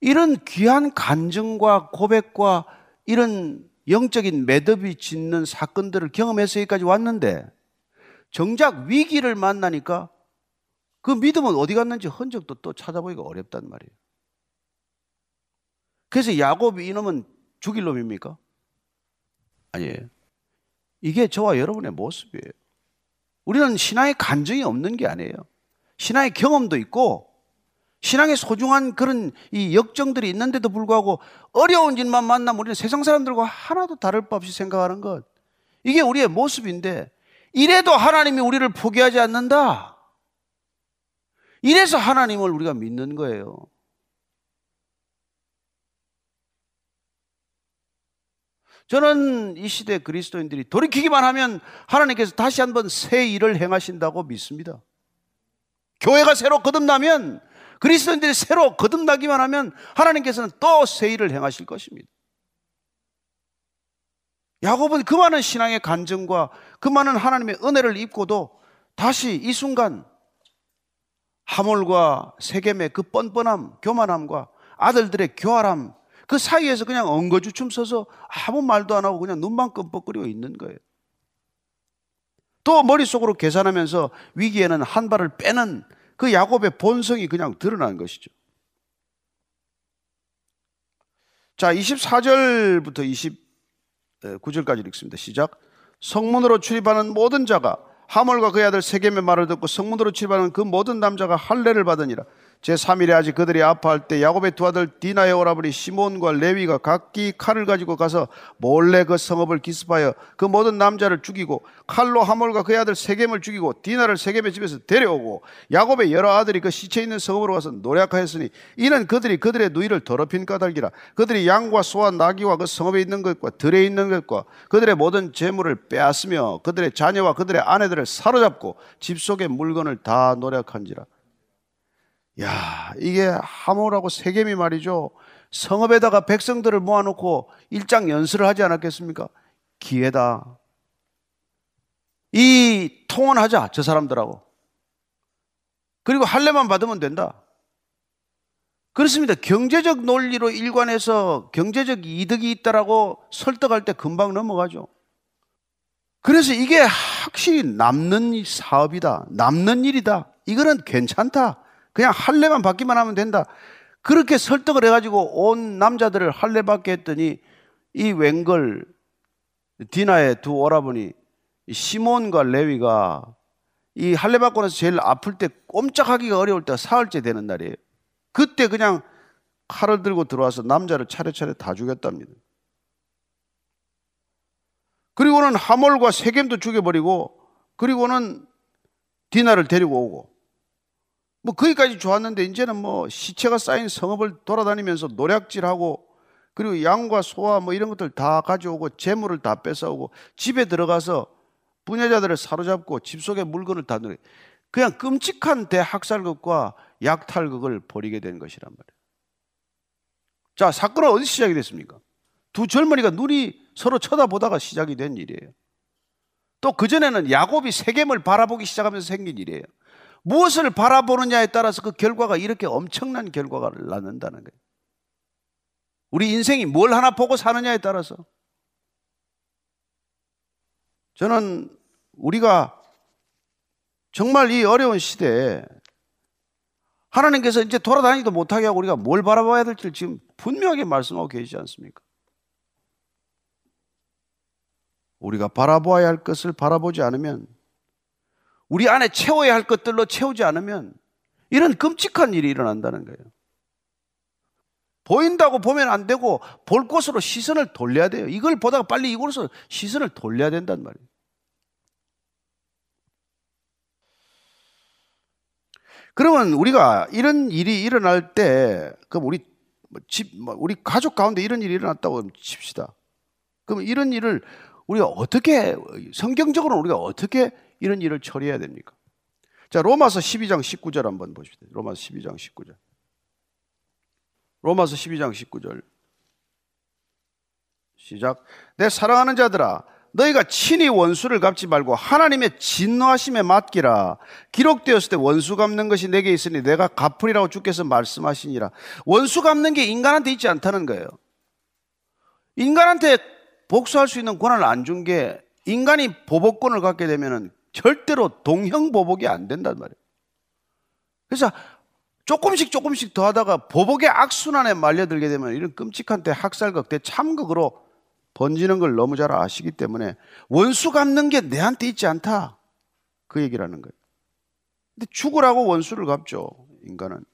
이런 귀한 간증과 고백과 이런 영적인 매듭이 짓는 사건들을 경험해서 여기까지 왔는데 정작 위기를 만나니까 그 믿음은 어디 갔는지 흔적도 또 찾아보기가 어렵단 말이에요. 그래서 야곱이 이놈은 죽일 놈입니까? 아니에요. 이게 저와 여러분의 모습이에요. 우리는 신앙의 간증이 없는 게 아니에요. 신앙의 경험도 있고 신앙의 소중한 그런 이 역정들이 있는데도 불구하고 어려운 일만 만나면 우리는 세상 사람들과 하나도 다를 바 없이 생각하는 것. 이게 우리의 모습인데 이래도 하나님이 우리를 포기하지 않는다. 이래서 하나님을 우리가 믿는 거예요. 저는 이 시대 그리스도인들이 돌이키기만 하면 하나님께서 다시 한번 새 일을 행하신다고 믿습니다. 교회가 새로 거듭나면 그리스도인들이 새로 거듭나기만 하면 하나님께서는 또새 일을 행하실 것입니다. 야곱은 그 많은 신앙의 간증과 그 많은 하나님의 은혜를 입고도 다시 이 순간 하몰과 세겜의 그 뻔뻔함, 교만함과 아들들의 교활함 그 사이에서 그냥 엉거주춤 서서 아무 말도 안 하고 그냥 눈만 끔뻑거리고 있는 거예요. 또 머릿속으로 계산하면서 위기에는 한 발을 빼는 그 야곱의 본성이 그냥 드러난 것이죠. 자, 24절부터 29절까지 읽습니다. 시작. 성문으로 출입하는 모든 자가 하몰과 그의 아들 세겜의 말을 듣고 성문으로 출입하는 그 모든 남자가 할례를 받으니라. 제3일에 아직 그들이 아파할 때 야곱의 두 아들 디나의 오라버니 시몬과 레위가 각기 칼을 가지고 가서 몰래 그 성읍을 기습하여 그 모든 남자를 죽이고 칼로 하몰과 그의 아들 세겜을 죽이고 디나를 세겜의 집에서 데려오고 야곱의 여러 아들이 그 시체 있는 성읍으로 가서 노략하였으니 이는 그들이 그들의 누이를 더럽힌 까닭이라 그들이 양과 소와 나귀와 그 성읍에 있는 것과 들에 있는 것과 그들의 모든 재물을 빼앗으며 그들의 자녀와 그들의 아내들을 사로잡고 집 속의 물건을 다 노략한지라 야, 이게 하모라고 세겜이 말이죠. 성읍에다가 백성들을 모아놓고 일장 연설을 하지 않았겠습니까? 기회다. 이 통원하자, 저 사람들하고. 그리고 할례만 받으면 된다. 그렇습니다. 경제적 논리로 일관해서 경제적 이득이 있다라고 설득할 때 금방 넘어가죠. 그래서 이게 확실히 남는 사업이다. 남는 일이다. 이거는 괜찮다. 그냥 할례만 받기만 하면 된다. 그렇게 설득을 해가지고 온 남자들을 할례 받게 했더니 이 웬걸 디나의 두 오라버니 시몬과 레위가 이 할례 받고 나서 제일 아플 때 꼼짝하기가 어려울 때가 사흘째 되는 날이에요. 그때 그냥 칼을 들고 들어와서 남자를 차례차례 다 죽였답니다. 그리고는 하몰과 세겜도 죽여버리고 그리고는 디나를 데리고 오고 뭐 거기까지 좋았는데 이제는 뭐 시체가 쌓인 성읍을 돌아다니면서 노략질하고 그리고 양과 소와 뭐 이런 것들 다 가져오고 재물을 다 뺏어오고 집에 들어가서 부녀자들을 사로잡고 집 속에 물건을 다 넣어 그냥 끔찍한 대학살극과 약탈극을 벌이게 된 것이란 말이에요. 자, 사건은 어디 시작이 됐습니까? 두 젊은이가 눈이 서로 쳐다보다가 시작이 된 일이에요. 또 그전에는 야곱이 세겜을 바라보기 시작하면서 생긴 일이에요. 무엇을 바라보느냐에 따라서 그 결과가 이렇게 엄청난 결과가 낳는다는 거예요. 우리 인생이 뭘 하나 보고 사느냐에 따라서 저는 우리가 정말 이 어려운 시대에 하나님께서 이제 돌아다니도 못하게 하고 우리가 뭘 바라봐야 될지 지금 분명하게 말씀하고 계시지 않습니까? 우리가 바라보아야 할 것을 바라보지 않으면 우리 안에 채워야 할 것들로 채우지 않으면 이런 끔찍한 일이 일어난다는 거예요. 보인다고 보면 안 되고 볼 곳으로 시선을 돌려야 돼요. 이걸 보다가 빨리 이곳으로 시선을 돌려야 된단 말이에요. 그러면 우리가 이런 일이 일어날 때 그럼 우리 뭐 집 뭐 우리 가족 가운데 이런 일이 일어났다고 칩시다. 그럼 이런 일을 우리가 어떻게 성경적으로 우리가 어떻게 이런 일을 처리해야 됩니까? 자, 로마서 12장 19절 한번 보십시오. 로마서 12장 19절. 로마서 12장 19절. 시작. 내 사랑하는 자들아, 너희가 친히 원수를 갚지 말고 하나님의 진노하심에 맡기라. 기록되었을 때 원수 갚는 것이 내게 있으니 내가 갚으리라고 주께서 말씀하시니라. 원수 갚는 게 인간한테 있지 않다는 거예요. 인간한테 복수할 수 있는 권한을 안 준 게 인간이 보복권을 갖게 되면 절대로 동형보복이 안 된단 말이에요. 그래서 조금씩 조금씩 더 하다가 보복의 악순환에 말려들게 되면 이런 끔찍한 때 학살극, 대 참극으로 번지는 걸 너무 잘 아시기 때문에 원수 갚는 게 내한테 있지 않다. 그 얘기라는 거예요. 근데 죽으라고 원수를 갚죠. 인간은.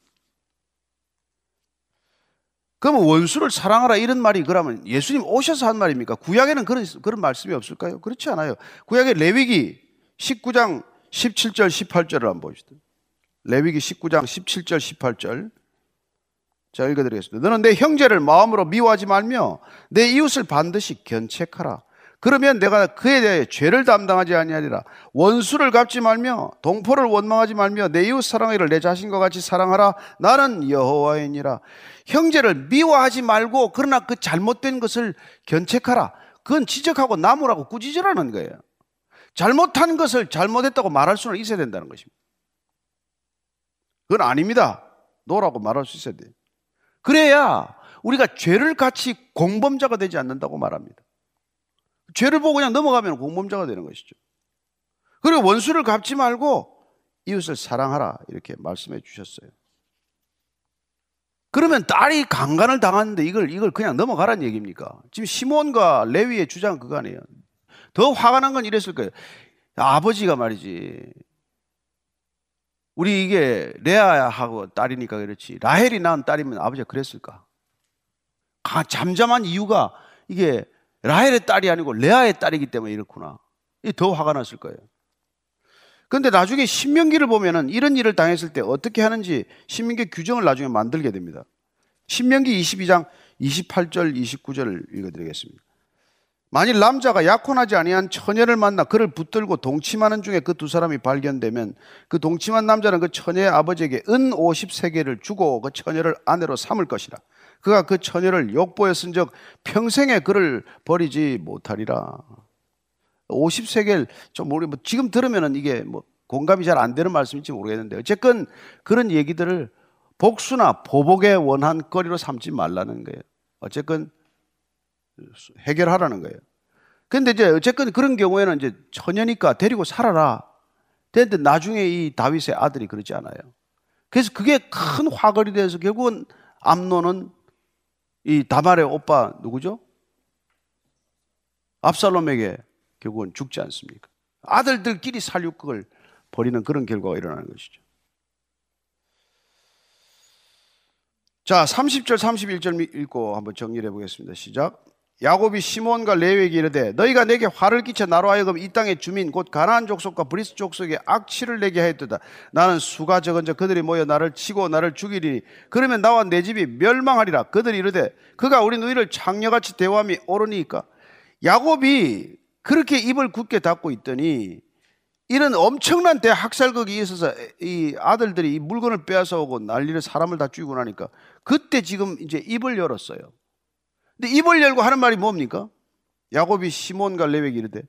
그러면 원수를 사랑하라 이런 말이 그러면 예수님 오셔서 한 말입니까? 구약에는 그런, 그런 말씀이 없을까요? 그렇지 않아요. 구약의 레위기 19장 17절 18절을 한번 보시죠. 레위기 19장 17절 18절. 자, 읽어드리겠습니다. 너는 내 형제를 마음으로 미워하지 말며 내 이웃을 반드시 견책하라. 그러면 내가 그에 대해 죄를 담당하지 아니하리라. 원수를 갚지 말며 동포를 원망하지 말며 내 이웃 사랑하기를 내 자신과 같이 사랑하라. 나는 여호와이니라. 형제를 미워하지 말고 그러나 그 잘못된 것을 견책하라. 그건 지적하고 나무라고 꾸짖으라는 거예요. 잘못한 것을 잘못했다고 말할 수는 있어야 된다는 것입니다. 그건 아닙니다. 노라고 말할 수 있어야 돼요. 그래야 우리가 죄를 같이 공범자가 되지 않는다고 말합니다. 죄를 보고 그냥 넘어가면 공범자가 되는 것이죠. 그리고 원수를 갚지 말고 이웃을 사랑하라 이렇게 말씀해 주셨어요. 그러면 딸이 강간을 당하는데 이걸 이걸 그냥 넘어가란 얘기입니까? 지금 시몬과 레위의 주장 그거 아니에요. 더 화가 난 건 이랬을 거예요. 아버지가 말이지. 우리 이게 레아하고 딸이니까 그렇지. 라헬이 낳은 딸이면 아버지가 그랬을까? 잠잠한 이유가 이게 라헬의 딸이 아니고 레아의 딸이기 때문에 이렇구나. 더 화가 났을 거예요. 그런데 나중에 신명기를 보면은 이런 일을 당했을 때 어떻게 하는지 신명기 규정을 나중에 만들게 됩니다. 신명기 22장 28절 29절을 읽어드리겠습니다. 만일 남자가 약혼하지 아니한 처녀를 만나 그를 붙들고 동침하는 중에 그 두 사람이 발견되면 그 동침한 남자는 그 처녀의 아버지에게 은 50세계를 주고 그 처녀를 아내로 삼을 것이라. 그가 그 처녀를 욕보에 쓴적 평생에 그를 버리지 못하리라. 50세계를 좀 모르 뭐 지금 들으면은 이게 뭐 공감이 잘 안 되는 말씀인지 모르겠는데 어쨌건 그런 얘기들을 복수나 보복의 원한 거리로 삼지 말라는 거예요. 어쨌건 해결하라는 거예요. 근데 이제 어쨌건 그런 경우에는 이제 처녀니까 데리고 살아라. 근데 나중에 이 다윗의 아들이 그러지 않아요. 그래서 그게 큰 화근이 돼서 결국은 암논은 이 다말의 오빠 누구죠? 압살롬에게 결국은 죽지 않습니까? 아들들끼리 살육극을 벌이는 그런 결과가 일어나는 것이죠. 자, 30절, 31절 읽고 한번 정리해 보겠습니다. 시작. 야곱이 시몬과 레위에게 이르되 너희가 내게 화를 끼쳐 나로 하여금 이 땅의 주민 곧 가나안 족속과 브리스 족속에 악취를 내게 하였도다. 나는 수가 적은 자 그들이 모여 나를 치고 나를 죽이리니 그러면 나와 내 집이 멸망하리라. 그들이 이르되 그가 우리 누이를 창녀같이 대화함이 옳으니까. 야곱이 그렇게 입을 굳게 닫고 있더니 이런 엄청난 대학살극이 있어서 이 아들들이 이 물건을 빼앗아 오고 난리를 사람을 다 죽이고 나니까 그때 지금 이제 입을 열었어요. 근데 입을 열고 하는 말이 뭡니까? 야곱이 시몬과 레위에게 이르되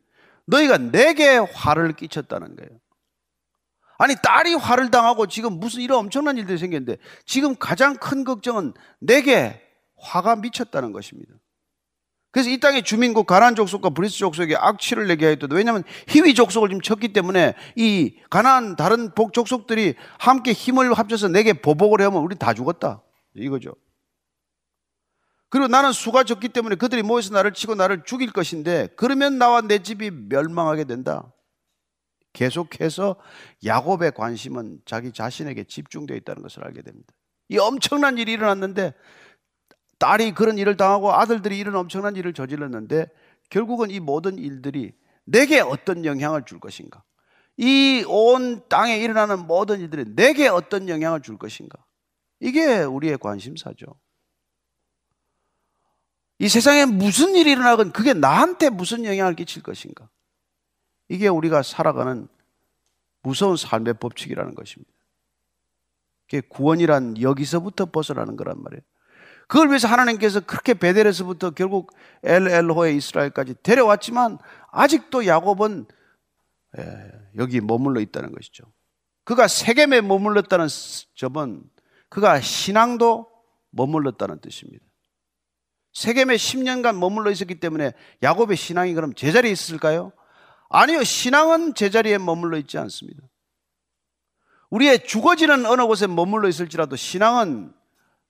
너희가 내게 화를 끼쳤다는 거예요. 아니 딸이 화를 당하고 지금 무슨 이런 엄청난 일들이 생겼는데 지금 가장 큰 걱정은 내게 화가 미쳤다는 것입니다. 그래서 이 땅의 주민국 가나안 족속과 브리스 족속에 악취를 내게 하였다. 왜냐하면 희위 족속을 지금 쳤기 때문에 이 가나안 다른 복 족속들이 함께 힘을 합쳐서 내게 보복을 하면 우리 다 죽었다. 이거죠. 그리고 나는 수가 적기 때문에 그들이 모여서 나를 치고 나를 죽일 것인데 그러면 나와 내 집이 멸망하게 된다. 계속해서 야곱의 관심은 자기 자신에게 집중되어 있다는 것을 알게 됩니다. 이 엄청난 일이 일어났는데 딸이 그런 일을 당하고 아들들이 이런 엄청난 일을 저질렀는데 결국은 이 모든 일들이 내게 어떤 영향을 줄 것인가? 이 온 땅에 일어나는 모든 일들이 내게 어떤 영향을 줄 것인가? 이게 우리의 관심사죠. 이 세상에 무슨 일이 일어나건 그게 나한테 무슨 영향을 끼칠 것인가? 이게 우리가 살아가는 무서운 삶의 법칙이라는 것입니다. 그게 구원이란 여기서부터 벗어나는 거란 말이에요. 그걸 위해서 하나님께서 그렇게 베델에서부터 결국 엘엘호의 이스라엘까지 데려왔지만 아직도 야곱은 예, 여기 머물러 있다는 것이죠. 그가 세겜에 머물렀다는 점은 그가 신앙도 머물렀다는 뜻입니다. 세겜에 10년간 머물러 있었기 때문에 야곱의 신앙이 그럼 제자리에 있을까요? 아니요. 신앙은 제자리에 머물러 있지 않습니다. 우리의 죽어지는 어느 곳에 머물러 있을지라도 신앙은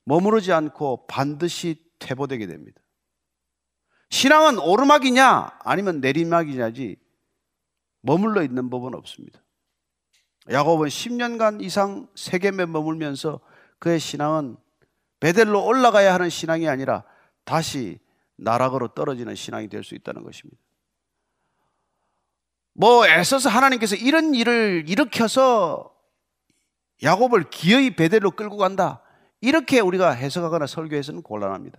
머무르지 않고 반드시 퇴보되게 됩니다. 신앙은 오르막이냐 아니면 내리막이냐지 머물러 있는 법은 없습니다. 야곱은 10년간 이상 세겜에 머물면서 그의 신앙은 베델로 올라가야 하는 신앙이 아니라 다시 나락으로 떨어지는 신앙이 될 수 있다는 것입니다. 뭐 애써서 하나님께서 이런 일을 일으켜서 야곱을 기어이 베델로 끌고 간다. 이렇게 우리가 해석하거나 설교해서는 곤란합니다.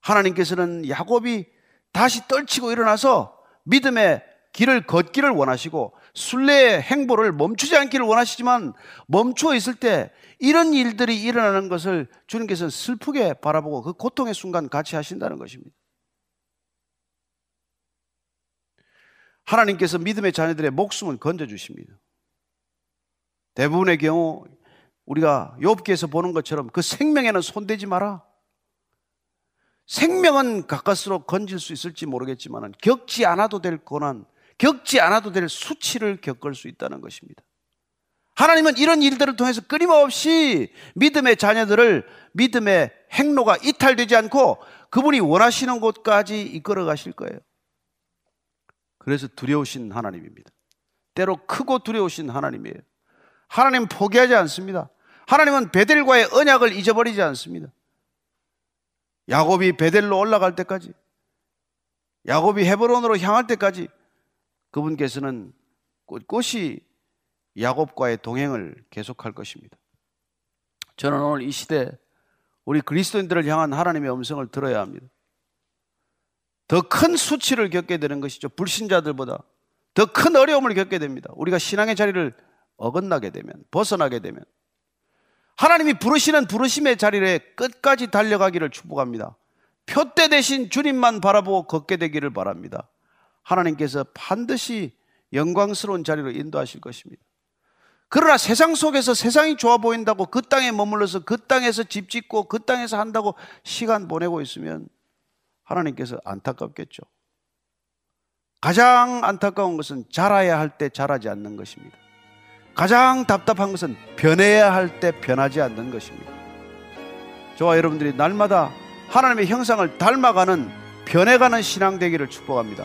하나님께서는 야곱이 다시 떨치고 일어나서 믿음의 길을 걷기를 원하시고 순례의 행보를 멈추지 않기를 원하시지만 멈추어 있을 때 이런 일들이 일어나는 것을 주님께서 슬프게 바라보고 그 고통의 순간 같이 하신다는 것입니다. 하나님께서 믿음의 자녀들의 목숨을 건져 주십니다. 대부분의 경우 우리가 욥기에서 보는 것처럼 그 생명에는 손대지 마라. 생명은 가까스로 건질 수 있을지 모르겠지만 겪지 않아도 될 고난, 겪지 않아도 될 수치를 겪을 수 있다는 것입니다. 하나님은 이런 일들을 통해서 끊임없이 믿음의 자녀들을 믿음의 행로가 이탈되지 않고 그분이 원하시는 곳까지 이끌어 가실 거예요. 그래서 두려우신 하나님입니다. 때로 크고 두려우신 하나님이에요. 하나님 포기하지 않습니다. 하나님은 베델과의 언약을 잊어버리지 않습니다. 야곱이 베델로 올라갈 때까지, 야곱이 헤브론으로 향할 때까지 그분께서는 꿋꿋이 야곱과의 동행을 계속할 것입니다. 저는 오늘 이 시대 우리 그리스도인들을 향한 하나님의 음성을 들어야 합니다. 더 큰 수치를 겪게 되는 것이죠. 불신자들보다 더 큰 어려움을 겪게 됩니다. 우리가 신앙의 자리를 어긋나게 되면, 벗어나게 되면. 하나님이 부르시는 부르심의 자리에 끝까지 달려가기를 축복합니다. 표대 대신 주님만 바라보고 걷게 되기를 바랍니다. 하나님께서 반드시 영광스러운 자리로 인도하실 것입니다. 그러나 세상 속에서 세상이 좋아 보인다고 그 땅에 머물러서 그 땅에서 집 짓고 그 땅에서 한다고 시간 보내고 있으면 하나님께서 안타깝겠죠. 가장 안타까운 것은 자라야 할 때 자라지 않는 것입니다. 가장 답답한 것은 변해야 할 때 변하지 않는 것입니다. 저와 여러분들이 날마다 하나님의 형상을 닮아가는 변해가는 신앙 되기를 축복합니다.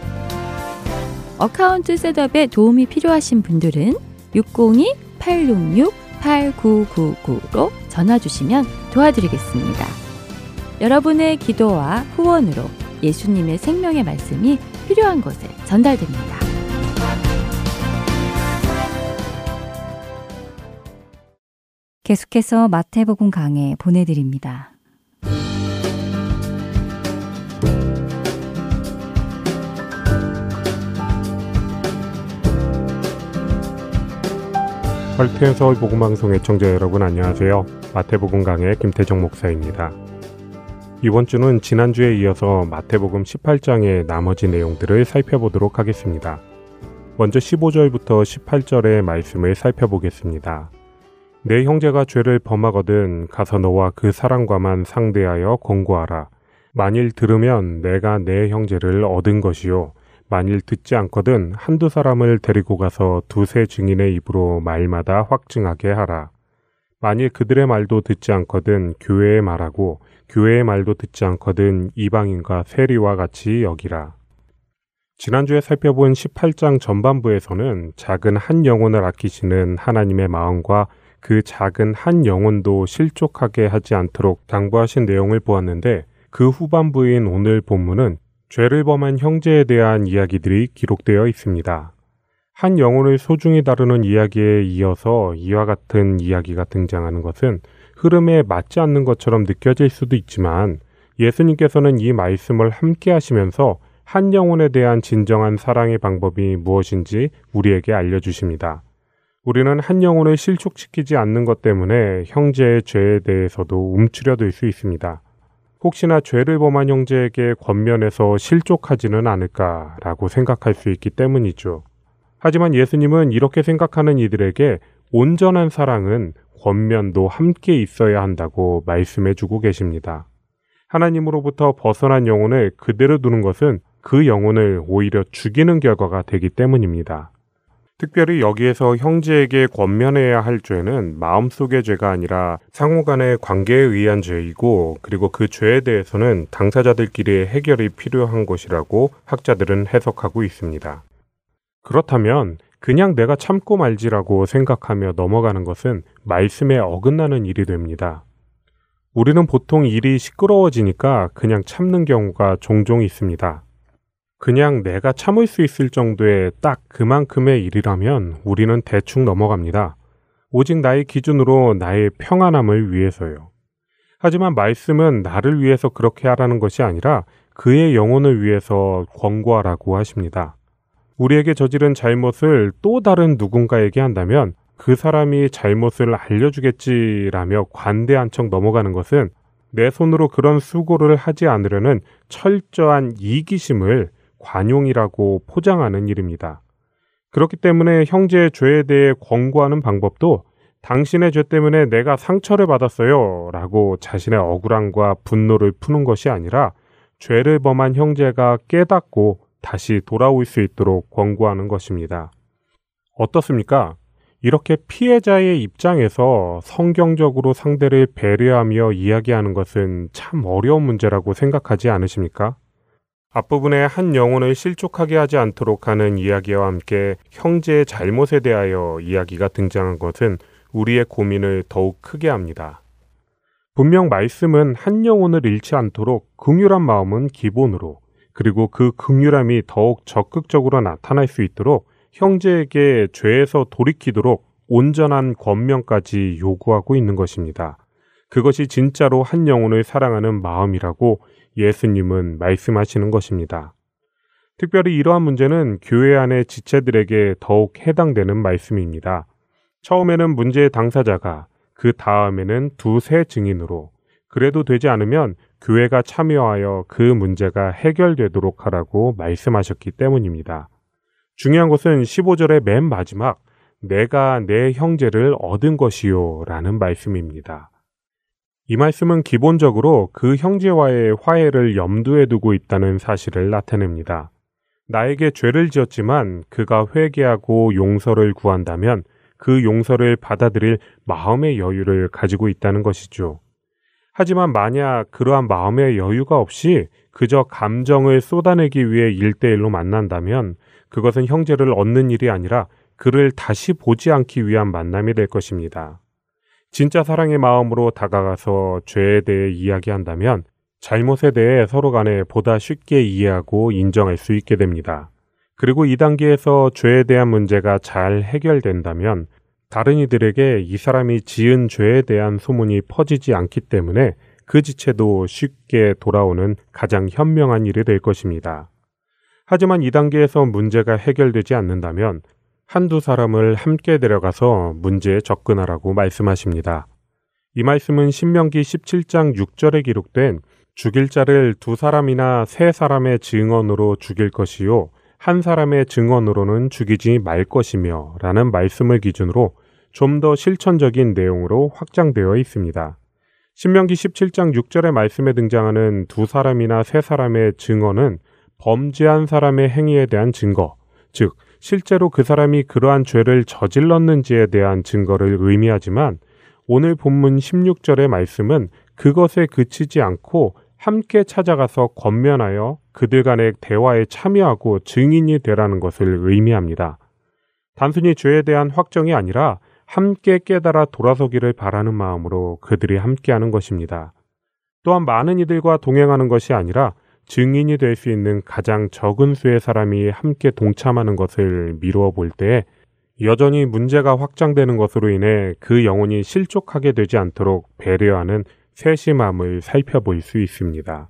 account setup에 도움이 필요하신 분들은 602-866-8999로 전화 주시면 도와드리겠습니다. 여러분의 기도와 후원으로 예수님의 생명의 말씀이 필요한 곳에 전달됩니다. 계속해서 마태복음 강해 보내드립니다. 할텐 서울 복음방송 애청자 여러분 안녕하세요. 마태복음 강의 김태정 목사입니다. 이번 주는 지난주에 이어서 마태복음 18장의 나머지 내용들을 살펴보도록 하겠습니다. 먼저 15절부터 18절의 말씀을 살펴보겠습니다. 내 형제가 죄를 범하거든 가서 너와 그 사람과만 상대하여 권고하라. 만일 들으면 내가 내 형제를 얻은 것이요. 만일 듣지 않거든 한두 사람을 데리고 가서 두세 증인의 입으로 말마다 확증하게 하라. 만일 그들의 말도 듣지 않거든 교회의 말하고 교회의 말도 듣지 않거든 이방인과 세리와 같이 여기라. 지난주에 살펴본 18장 전반부에서는 작은 한 영혼을 아끼시는 하나님의 마음과 그 작은 한 영혼도 실족하게 하지 않도록 당부하신 내용을 보았는데 그 후반부인 오늘 본문은 죄를 범한 형제에 대한 이야기들이 기록되어 있습니다. 한 영혼을 소중히 다루는 이야기에 이어서 이와 같은 이야기가 등장하는 것은 흐름에 맞지 않는 것처럼 느껴질 수도 있지만 예수님께서는 이 말씀을 함께 하시면서 한 영혼에 대한 진정한 사랑의 방법이 무엇인지 우리에게 알려주십니다. 우리는 한 영혼을 실족시키지 않는 것 때문에 형제의 죄에 대해서도 움츠려들 수 있습니다. 혹시나 죄를 범한 형제에게 권면해서 실족하지는 않을까라고 생각할 수 있기 때문이죠. 하지만 예수님은 이렇게 생각하는 이들에게 온전한 사랑은 권면도 함께 있어야 한다고 말씀해 주고 계십니다. 하나님으로부터 벗어난 영혼을 그대로 두는 것은 그 영혼을 오히려 죽이는 결과가 되기 때문입니다. 특별히 여기에서 형제에게 권면해야 할 죄는 마음속의 죄가 아니라 상호 간의 관계에 의한 죄이고 그리고 그 죄에 대해서는 당사자들끼리의 해결이 필요한 것이라고 학자들은 해석하고 있습니다. 그렇다면 그냥 내가 참고 말지라고 생각하며 넘어가는 것은 말씀에 어긋나는 일이 됩니다. 우리는 보통 일이 시끄러워지니까 그냥 참는 경우가 종종 있습니다. 그냥 내가 참을 수 있을 정도의 딱 그만큼의 일이라면 우리는 대충 넘어갑니다. 오직 나의 기준으로 나의 평안함을 위해서요. 하지만 말씀은 나를 위해서 그렇게 하라는 것이 아니라 그의 영혼을 위해서 권고하라고 하십니다. 우리에게 저지른 잘못을 또 다른 누군가에게 한다면 그 사람이 잘못을 알려주겠지라며 관대한 척 넘어가는 것은 내 손으로 그런 수고를 하지 않으려는 철저한 이기심을 관용이라고 포장하는 일입니다. 그렇기 때문에 형제의 죄에 대해 권고하는 방법도 당신의 죄 때문에 내가 상처를 받았어요 라고 자신의 억울함과 분노를 푸는 것이 아니라 죄를 범한 형제가 깨닫고 다시 돌아올 수 있도록 권고하는 것입니다. 어떻습니까? 이렇게 피해자의 입장에서 성경적으로 상대를 배려하며 이야기하는 것은 참 어려운 문제라고 생각하지 않으십니까? 앞부분에 한 영혼을 실족하게 하지 않도록 하는 이야기와 함께 형제의 잘못에 대하여 이야기가 등장한 것은 우리의 고민을 더욱 크게 합니다. 분명 말씀은 한 영혼을 잃지 않도록 긍휼한 마음은 기본으로 그리고 그 긍휼함이 더욱 적극적으로 나타날 수 있도록 형제에게 죄에서 돌이키도록 온전한 권면까지 요구하고 있는 것입니다. 그것이 진짜로 한 영혼을 사랑하는 마음이라고 예수님은 말씀하시는 것입니다. 특별히 이러한 문제는 교회 안의 지체들에게 더욱 해당되는 말씀입니다. 처음에는 문제의 당사자가 그 다음에는 두세 증인으로 그래도 되지 않으면 교회가 참여하여 그 문제가 해결되도록 하라고 말씀하셨기 때문입니다. 중요한 것은 15절의 맨 마지막 내가 내 형제를 얻은 것이요 라는 말씀입니다. 이 말씀은 기본적으로 그 형제와의 화해를 염두에 두고 있다는 사실을 나타냅니다. 나에게 죄를 지었지만 그가 회개하고 용서를 구한다면 그 용서를 받아들일 마음의 여유를 가지고 있다는 것이죠. 하지만 만약 그러한 마음의 여유가 없이 그저 감정을 쏟아내기 위해 일대일로 만난다면 그것은 형제를 얻는 일이 아니라 그를 다시 보지 않기 위한 만남이 될 것입니다. 진짜 사랑의 마음으로 다가가서 죄에 대해 이야기한다면 잘못에 대해 서로 간에 보다 쉽게 이해하고 인정할 수 있게 됩니다. 그리고 이 단계에서 죄에 대한 문제가 잘 해결된다면 다른 이들에게 이 사람이 지은 죄에 대한 소문이 퍼지지 않기 때문에 그 지체도 쉽게 돌아오는 가장 현명한 일이 될 것입니다. 하지만 이 단계에서 문제가 해결되지 않는다면 한두 사람을 함께 데려가서 문제에 접근하라고 말씀하십니다. 이 말씀은 신명기 17장 6절에 기록된 죽일 자를 두 사람이나 세 사람의 증언으로 죽일 것이요 한 사람의 증언으로는 죽이지 말 것이며 라는 말씀을 기준으로 좀 더 실천적인 내용으로 확장되어 있습니다. 신명기 17장 6절의 말씀에 등장하는 두 사람이나 세 사람의 증언은 범죄한 사람의 행위에 대한 증거, 즉, 실제로 그 사람이 그러한 죄를 저질렀는지에 대한 증거를 의미하지만 오늘 본문 16절의 말씀은 그것에 그치지 않고 함께 찾아가서 권면하여 그들 간의 대화에 참여하고 증인이 되라는 것을 의미합니다. 단순히 죄에 대한 확정이 아니라 함께 깨달아 돌아서기를 바라는 마음으로 그들이 함께하는 것입니다. 또한 많은 이들과 동행하는 것이 아니라 증인이 될 수 있는 가장 적은 수의 사람이 함께 동참하는 것을 미루어 볼때 여전히 문제가 확장되는 것으로 인해 그 영혼이 실족하게 되지 않도록 배려하는 세심함을 살펴볼 수 있습니다.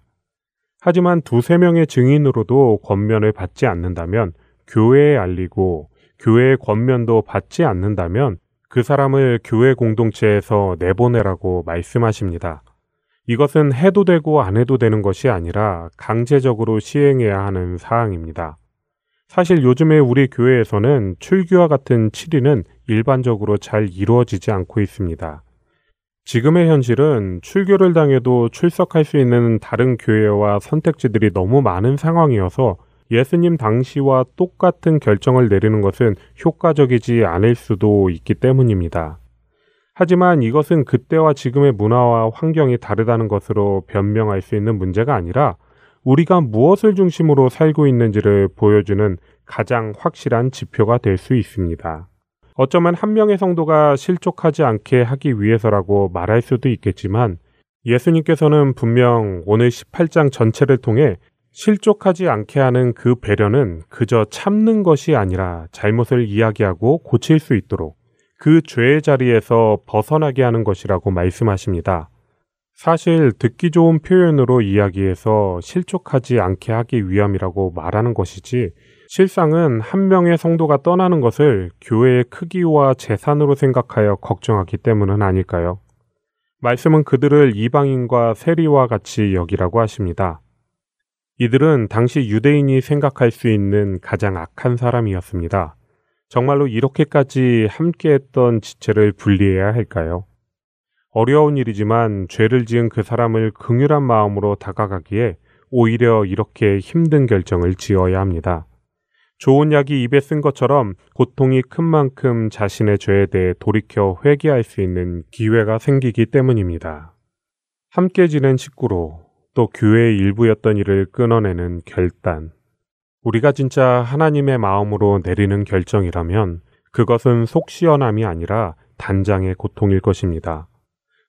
하지만 두세 명의 증인으로도 권면을 받지 않는다면 교회에 알리고 교회의 권면도 받지 않는다면 그 사람을 교회 공동체에서 내보내라고 말씀하십니다. 이것은 해도 되고 안 해도 되는 것이 아니라 강제적으로 시행해야 하는 사항입니다. 사실 요즘에 우리 교회에서는 출교와 같은 치리는 일반적으로 잘 이루어지지 않고 있습니다. 지금의 현실은 출교를 당해도 출석할 수 있는 다른 교회와 선택지들이 너무 많은 상황이어서 예수님 당시와 똑같은 결정을 내리는 것은 효과적이지 않을 수도 있기 때문입니다. 하지만 이것은 그때와 지금의 문화와 환경이 다르다는 것으로 변명할 수 있는 문제가 아니라 우리가 무엇을 중심으로 살고 있는지를 보여주는 가장 확실한 지표가 될 수 있습니다. 어쩌면 한 명의 성도가 실족하지 않게 하기 위해서라고 말할 수도 있겠지만 예수님께서는 분명 오늘 18장 전체를 통해 실족하지 않게 하는 그 배려는 그저 참는 것이 아니라 잘못을 이야기하고 고칠 수 있도록 그 죄의 자리에서 벗어나게 하는 것이라고 말씀하십니다. 사실 듣기 좋은 표현으로 이야기해서 실족하지 않게 하기 위함이라고 말하는 것이지 실상은 한 명의 성도가 떠나는 것을 교회의 크기와 재산으로 생각하여 걱정하기 때문은 아닐까요? 말씀은 그들을 이방인과 세리와 같이 여기라고 하십니다. 이들은 당시 유대인이 생각할 수 있는 가장 악한 사람이었습니다. 정말로 이렇게까지 함께했던 지체를 분리해야 할까요? 어려운 일이지만 죄를 지은 그 사람을 긍휼한 마음으로 다가가기에 오히려 이렇게 힘든 결정을 지어야 합니다. 좋은 약이 입에 쓴 것처럼 고통이 큰 만큼 자신의 죄에 대해 돌이켜 회개할 수 있는 기회가 생기기 때문입니다. 함께 지낸 식구로 또 교회의 일부였던 일을 끊어내는 결단. 우리가 진짜 하나님의 마음으로 내리는 결정이라면 그것은 속 시원함이 아니라 단장의 고통일 것입니다.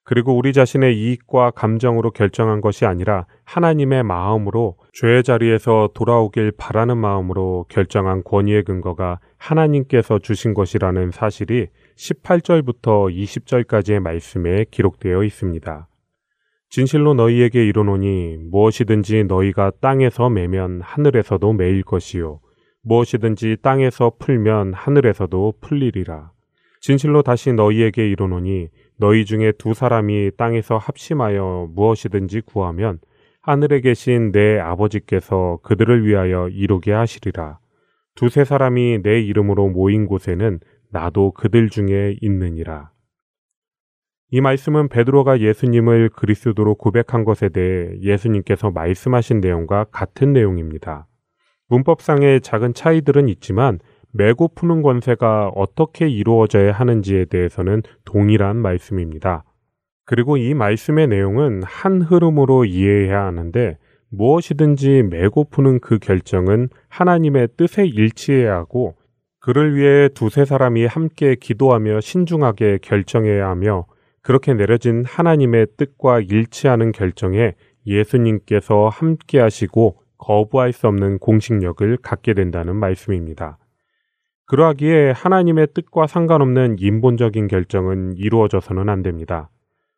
그리고 우리 자신의 이익과 감정으로 결정한 것이 아니라 하나님의 마음으로 죄의 자리에서 돌아오길 바라는 마음으로 결정한 권위의 근거가 하나님께서 주신 것이라는 사실이 18절부터 20절까지의 말씀에 기록되어 있습니다. 진실로 너희에게 이르노니 무엇이든지 너희가 땅에서 매면 하늘에서도 매일 것이요 무엇이든지 땅에서 풀면 하늘에서도 풀리리라. 진실로 다시 너희에게 이르노니 너희 중에 두 사람이 땅에서 합심하여 무엇이든지 구하면 하늘에 계신 내 아버지께서 그들을 위하여 이루게 하시리라. 두세 사람이 내 이름으로 모인 곳에는 나도 그들 중에 있느니라. 이 말씀은 베드로가 예수님을 그리스도로 고백한 것에 대해 예수님께서 말씀하신 내용과 같은 내용입니다. 문법상의 작은 차이들은 있지만 메고 푸는 권세가 어떻게 이루어져야 하는지에 대해서는 동일한 말씀입니다. 그리고 이 말씀의 내용은 한 흐름으로 이해해야 하는데 무엇이든지 메고 푸는 그 결정은 하나님의 뜻에 일치해야 하고 그를 위해 두세 사람이 함께 기도하며 신중하게 결정해야 하며 그렇게 내려진 하나님의 뜻과 일치하는 결정에 예수님께서 함께 하시고 거부할 수 없는 공식력을 갖게 된다는 말씀입니다. 그러하기에 하나님의 뜻과 상관없는 인본적인 결정은 이루어져서는 안 됩니다.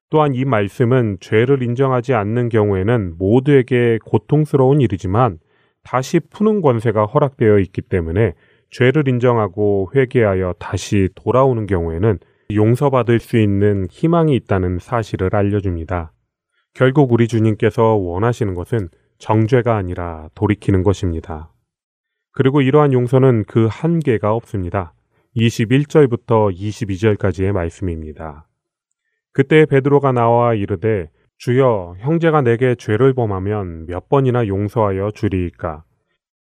또한 이 말씀은 죄를 인정하지 않는 경우에는 모두에게 고통스러운 일이지만 다시 푸는 권세가 허락되어 있기 때문에 죄를 인정하고 회개하여 다시 돌아오는 경우에는 용서받을 수 있는 희망이 있다는 사실을 알려줍니다. 결국 우리 주님께서 원하시는 것은 정죄가 아니라 돌이키는 것입니다. 그리고 이러한 용서는 그 한계가 없습니다. 21절부터 22절까지의 말씀입니다. 그때 베드로가 나와 이르되 주여 형제가 내게 죄를 범하면 몇 번이나 용서하여 주리이까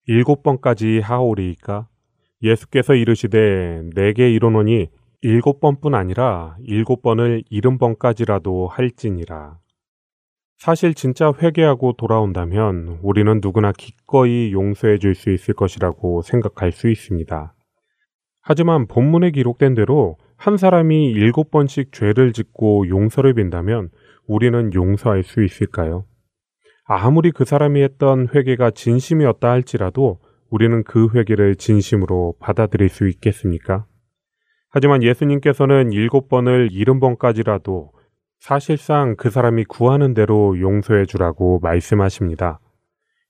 일곱 번까지 하오리이까 예수께서 이르시되 내게 이르노니 일곱 번뿐 아니라 일곱 번을 일흔 번까지라도 할지니라. 사실 진짜 회개하고 돌아온다면 우리는 누구나 기꺼이 용서해 줄 수 있을 것이라고 생각할 수 있습니다. 하지만 본문에 기록된 대로 한 사람이 일곱 번씩 죄를 짓고 용서를 빈다면 우리는 용서할 수 있을까요? 아무리 그 사람이 했던 회개가 진심이었다 할지라도 우리는 그 회개를 진심으로 받아들일 수 있겠습니까? 하지만 예수님께서는 일곱 번을 일흔 번까지라도 사실상 그 사람이 구하는 대로 용서해 주라고 말씀하십니다.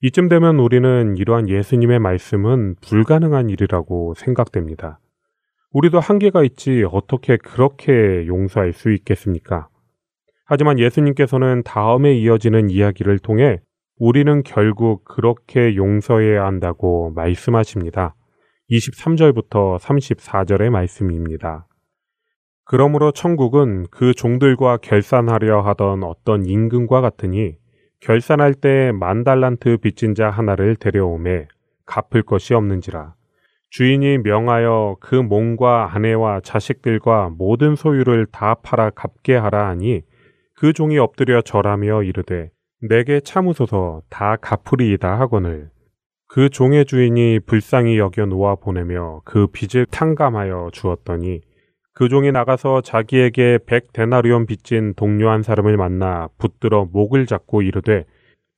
이쯤 되면 우리는 이러한 예수님의 말씀은 불가능한 일이라고 생각됩니다. 우리도 한계가 있지 어떻게 그렇게 용서할 수 있겠습니까? 하지만 예수님께서는 다음에 이어지는 이야기를 통해 우리는 결국 그렇게 용서해야 한다고 말씀하십니다. 23절부터 34절의 말씀입니다. 그러므로 천국은 그 종들과 결산하려 하던 어떤 임금과 같으니 결산할 때 만 달란트 빚진 자 하나를 데려오매 갚을 것이 없는지라 주인이 명하여 그 몸과 아내와 자식들과 모든 소유를 다 팔아 갚게 하라 하니 그 종이 엎드려 절하며 이르되 내게 참으소서 다 갚으리이다 하거늘 그 종의 주인이 불쌍히 여겨 놓아 보내며 그 빚을 탕감하여 주었더니 그 종이 나가서 자기에게 백 데나리온 빚진 동료 한 사람을 만나 붙들어 목을 잡고 이르되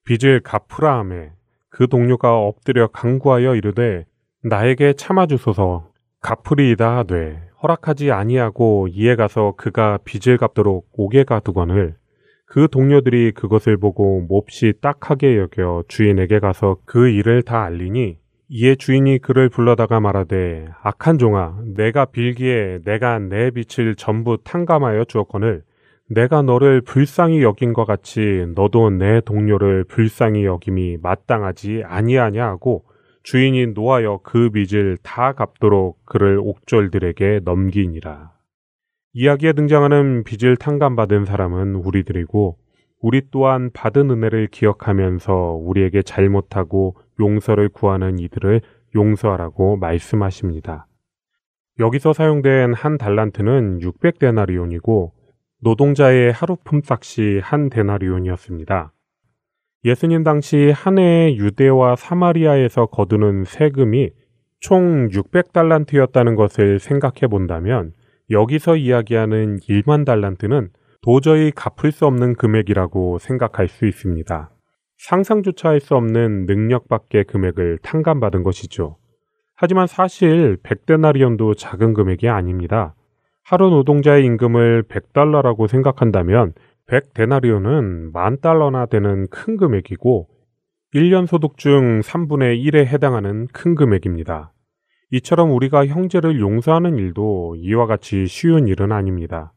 빚을 갚으라 하매 그 동료가 엎드려 강구하여 이르되 나에게 참아주소서. 갚으리이다 하되 허락하지 아니하고 이에 가서 그가 빚을 갚도록 옥에 가두거늘 그 동료들이 그것을 보고 몹시 딱하게 여겨 주인에게 가서 그 일을 다 알리니 이에 주인이 그를 불러다가 말하되 악한 종아 내가 빌기에 내가 내 빛을 전부 탕감하여 주었거늘 내가 너를 불쌍히 여긴 것 같이 너도 내 동료를 불쌍히 여김이 마땅하지 아니하냐 하고 주인이 노하여 그 빚을 다 갚도록 그를 옥졸들에게 넘기니라. 이야기에 등장하는 빚을 탕감받은 사람은 우리들이고 우리 또한 받은 은혜를 기억하면서 우리에게 잘못하고 용서를 구하는 이들을 용서하라고 말씀하십니다. 여기서 사용된 한 달란트는 600데나리온이고 노동자의 하루 품삯이 한 데나리온이었습니다. 예수님 당시 한 해에 유대와 사마리아에서 거두는 세금이 총 600달란트였다는 것을 생각해 본다면 여기서 이야기하는 1만 달란트는 도저히 갚을 수 없는 금액이라고 생각할 수 있습니다. 상상조차 할 수 없는 능력 밖의 금액을 탕감받은 것이죠. 하지만 사실 100데나리온도 작은 금액이 아닙니다. 하루 노동자의 임금을 100달러라고 생각한다면 100데나리온은 만 달러나 되는 큰 금액이고 1년 소득 중 3분의 1에 해당하는 큰 금액입니다. 이처럼 우리가 형제를 용서하는 일도 이와 같이 쉬운 일은 아닙니다.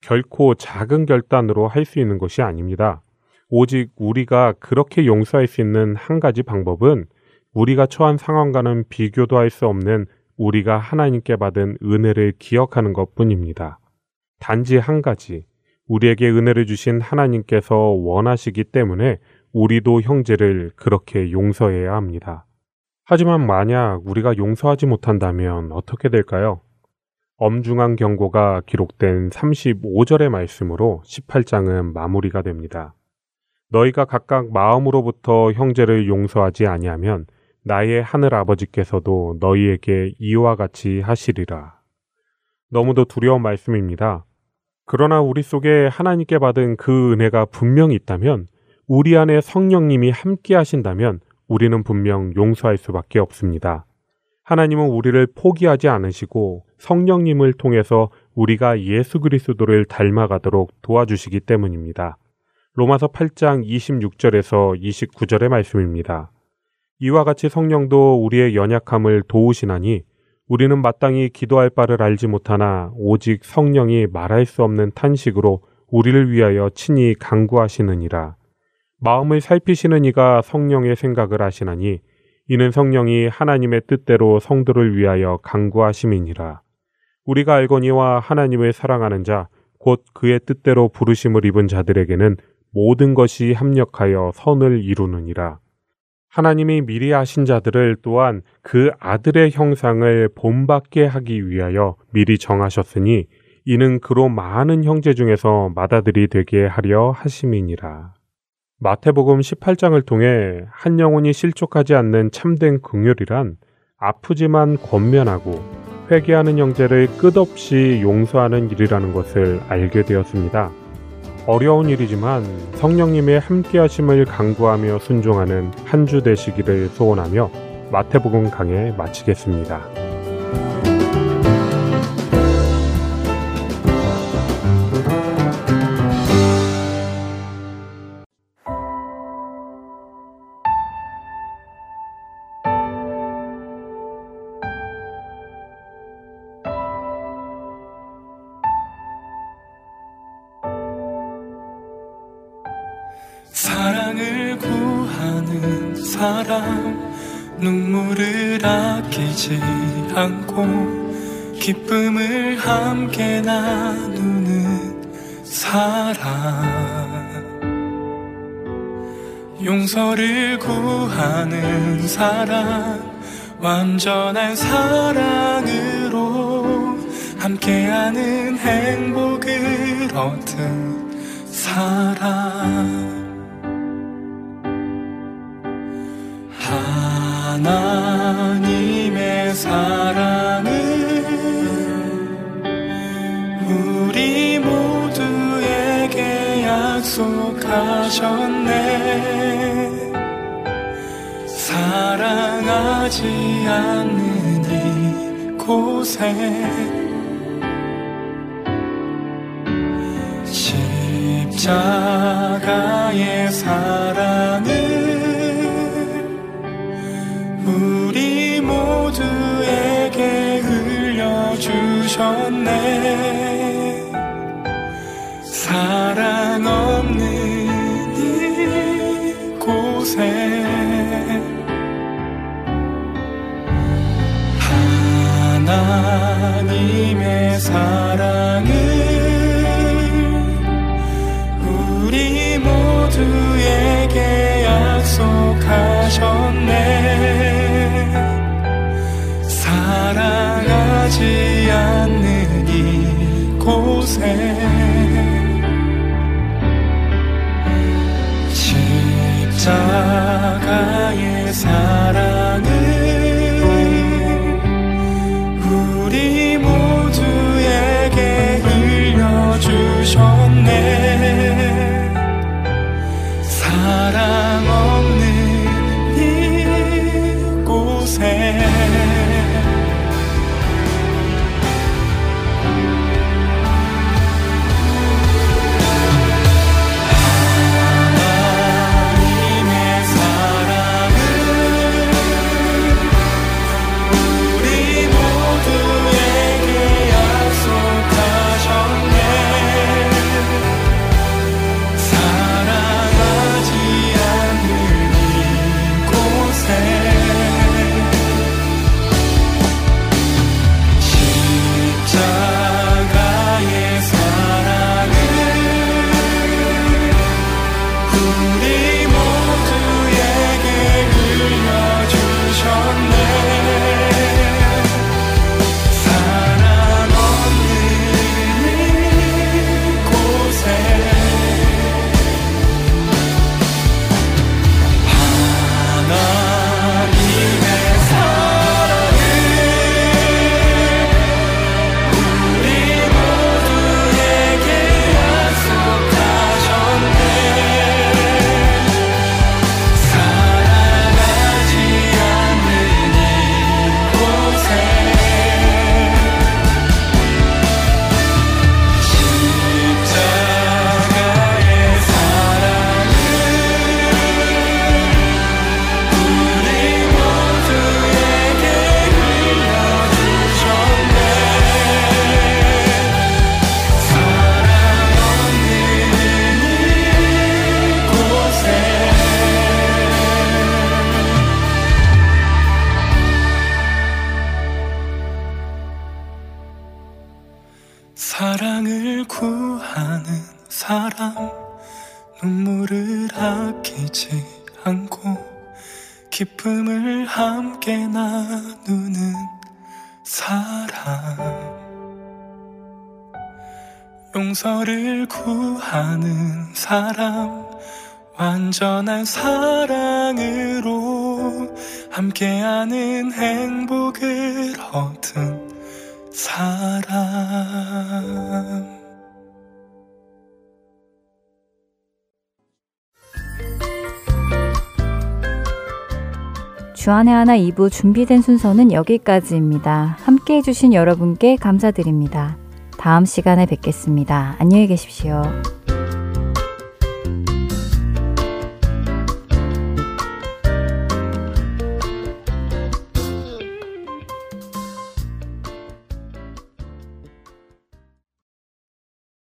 결코 작은 결단으로 할 수 있는 것이 아닙니다. 오직 우리가 그렇게 용서할 수 있는 한 가지 방법은 우리가 처한 상황과는 비교도 할 수 없는 우리가 하나님께 받은 은혜를 기억하는 것 뿐입니다. 단지 한 가지, 우리에게 은혜를 주신 하나님께서 원하시기 때문에 우리도 형제를 그렇게 용서해야 합니다. 하지만 만약 우리가 용서하지 못한다면 어떻게 될까요? 엄중한 경고가 기록된 35절의 말씀으로 18장은 마무리가 됩니다. 너희가 각각 마음으로부터 형제를 용서하지 아니하면 나의 하늘 아버지께서도 너희에게 이와 같이 하시리라. 너무도 두려운 말씀입니다. 그러나 우리 속에 하나님께 받은 그 은혜가 분명히 있다면 우리 안에 성령님이 함께 하신다면 우리는 분명 용서할 수밖에 없습니다. 하나님은 우리를 포기하지 않으시고 성령님을 통해서 우리가 예수 그리스도를 닮아가도록 도와주시기 때문입니다. 로마서 8장 26절에서 29절의 말씀입니다. 이와 같이 성령도 우리의 연약함을 도우시나니 우리는 마땅히 기도할 바를 알지 못하나 오직 성령이 말할 수 없는 탄식으로 우리를 위하여 친히 강구하시느니라. 마음을 살피시는 이가 성령의 생각을 하시나니 이는 성령이 하나님의 뜻대로 성도를 위하여 강구하심이니라. 우리가 알거니와 하나님을 사랑하는 자, 곧 그의 뜻대로 부르심을 입은 자들에게는 모든 것이 합력하여 선을 이루느니라. 하나님이 미리 하신 자들을 또한 그 아들의 형상을 본받게 하기 위하여 미리 정하셨으니 이는 그로 많은 형제 중에서 맏아들이 되게 하려 하심이니라. 마태복음 18장을 통해 한 영혼이 실족하지 않는 참된 긍휼이란 아프지만 권면하고 회개하는 형제를 끝없이 용서하는 일이라는 것을 알게 되었습니다. 어려운 일이지만 성령님의 함께하심을 강구하며 순종하는 한 주 되시기를 소원하며 마태복음 강해 마치겠습니다. 아끼지 않고 기쁨을 함께 나누는 사람 용서를 구하는 사람 완전한 사랑으로 함께하는 행복을 얻은 사람 하나님의 사랑을 우리 모두에게 약속하셨네. 사랑하지 않는 이곳에 십자가의 사랑을 주셨네. 사랑 없는 이곳에 하나님의 사랑을 사람 완전한 사랑으로 함께하는 행복을 얻은 사람 주안의 하나 2부 준비된 순서는 여기까지입니다. 함께 해주신 여러분께 감사드립니다. 다음 시간에 뵙겠습니다. 안녕히 계십시오.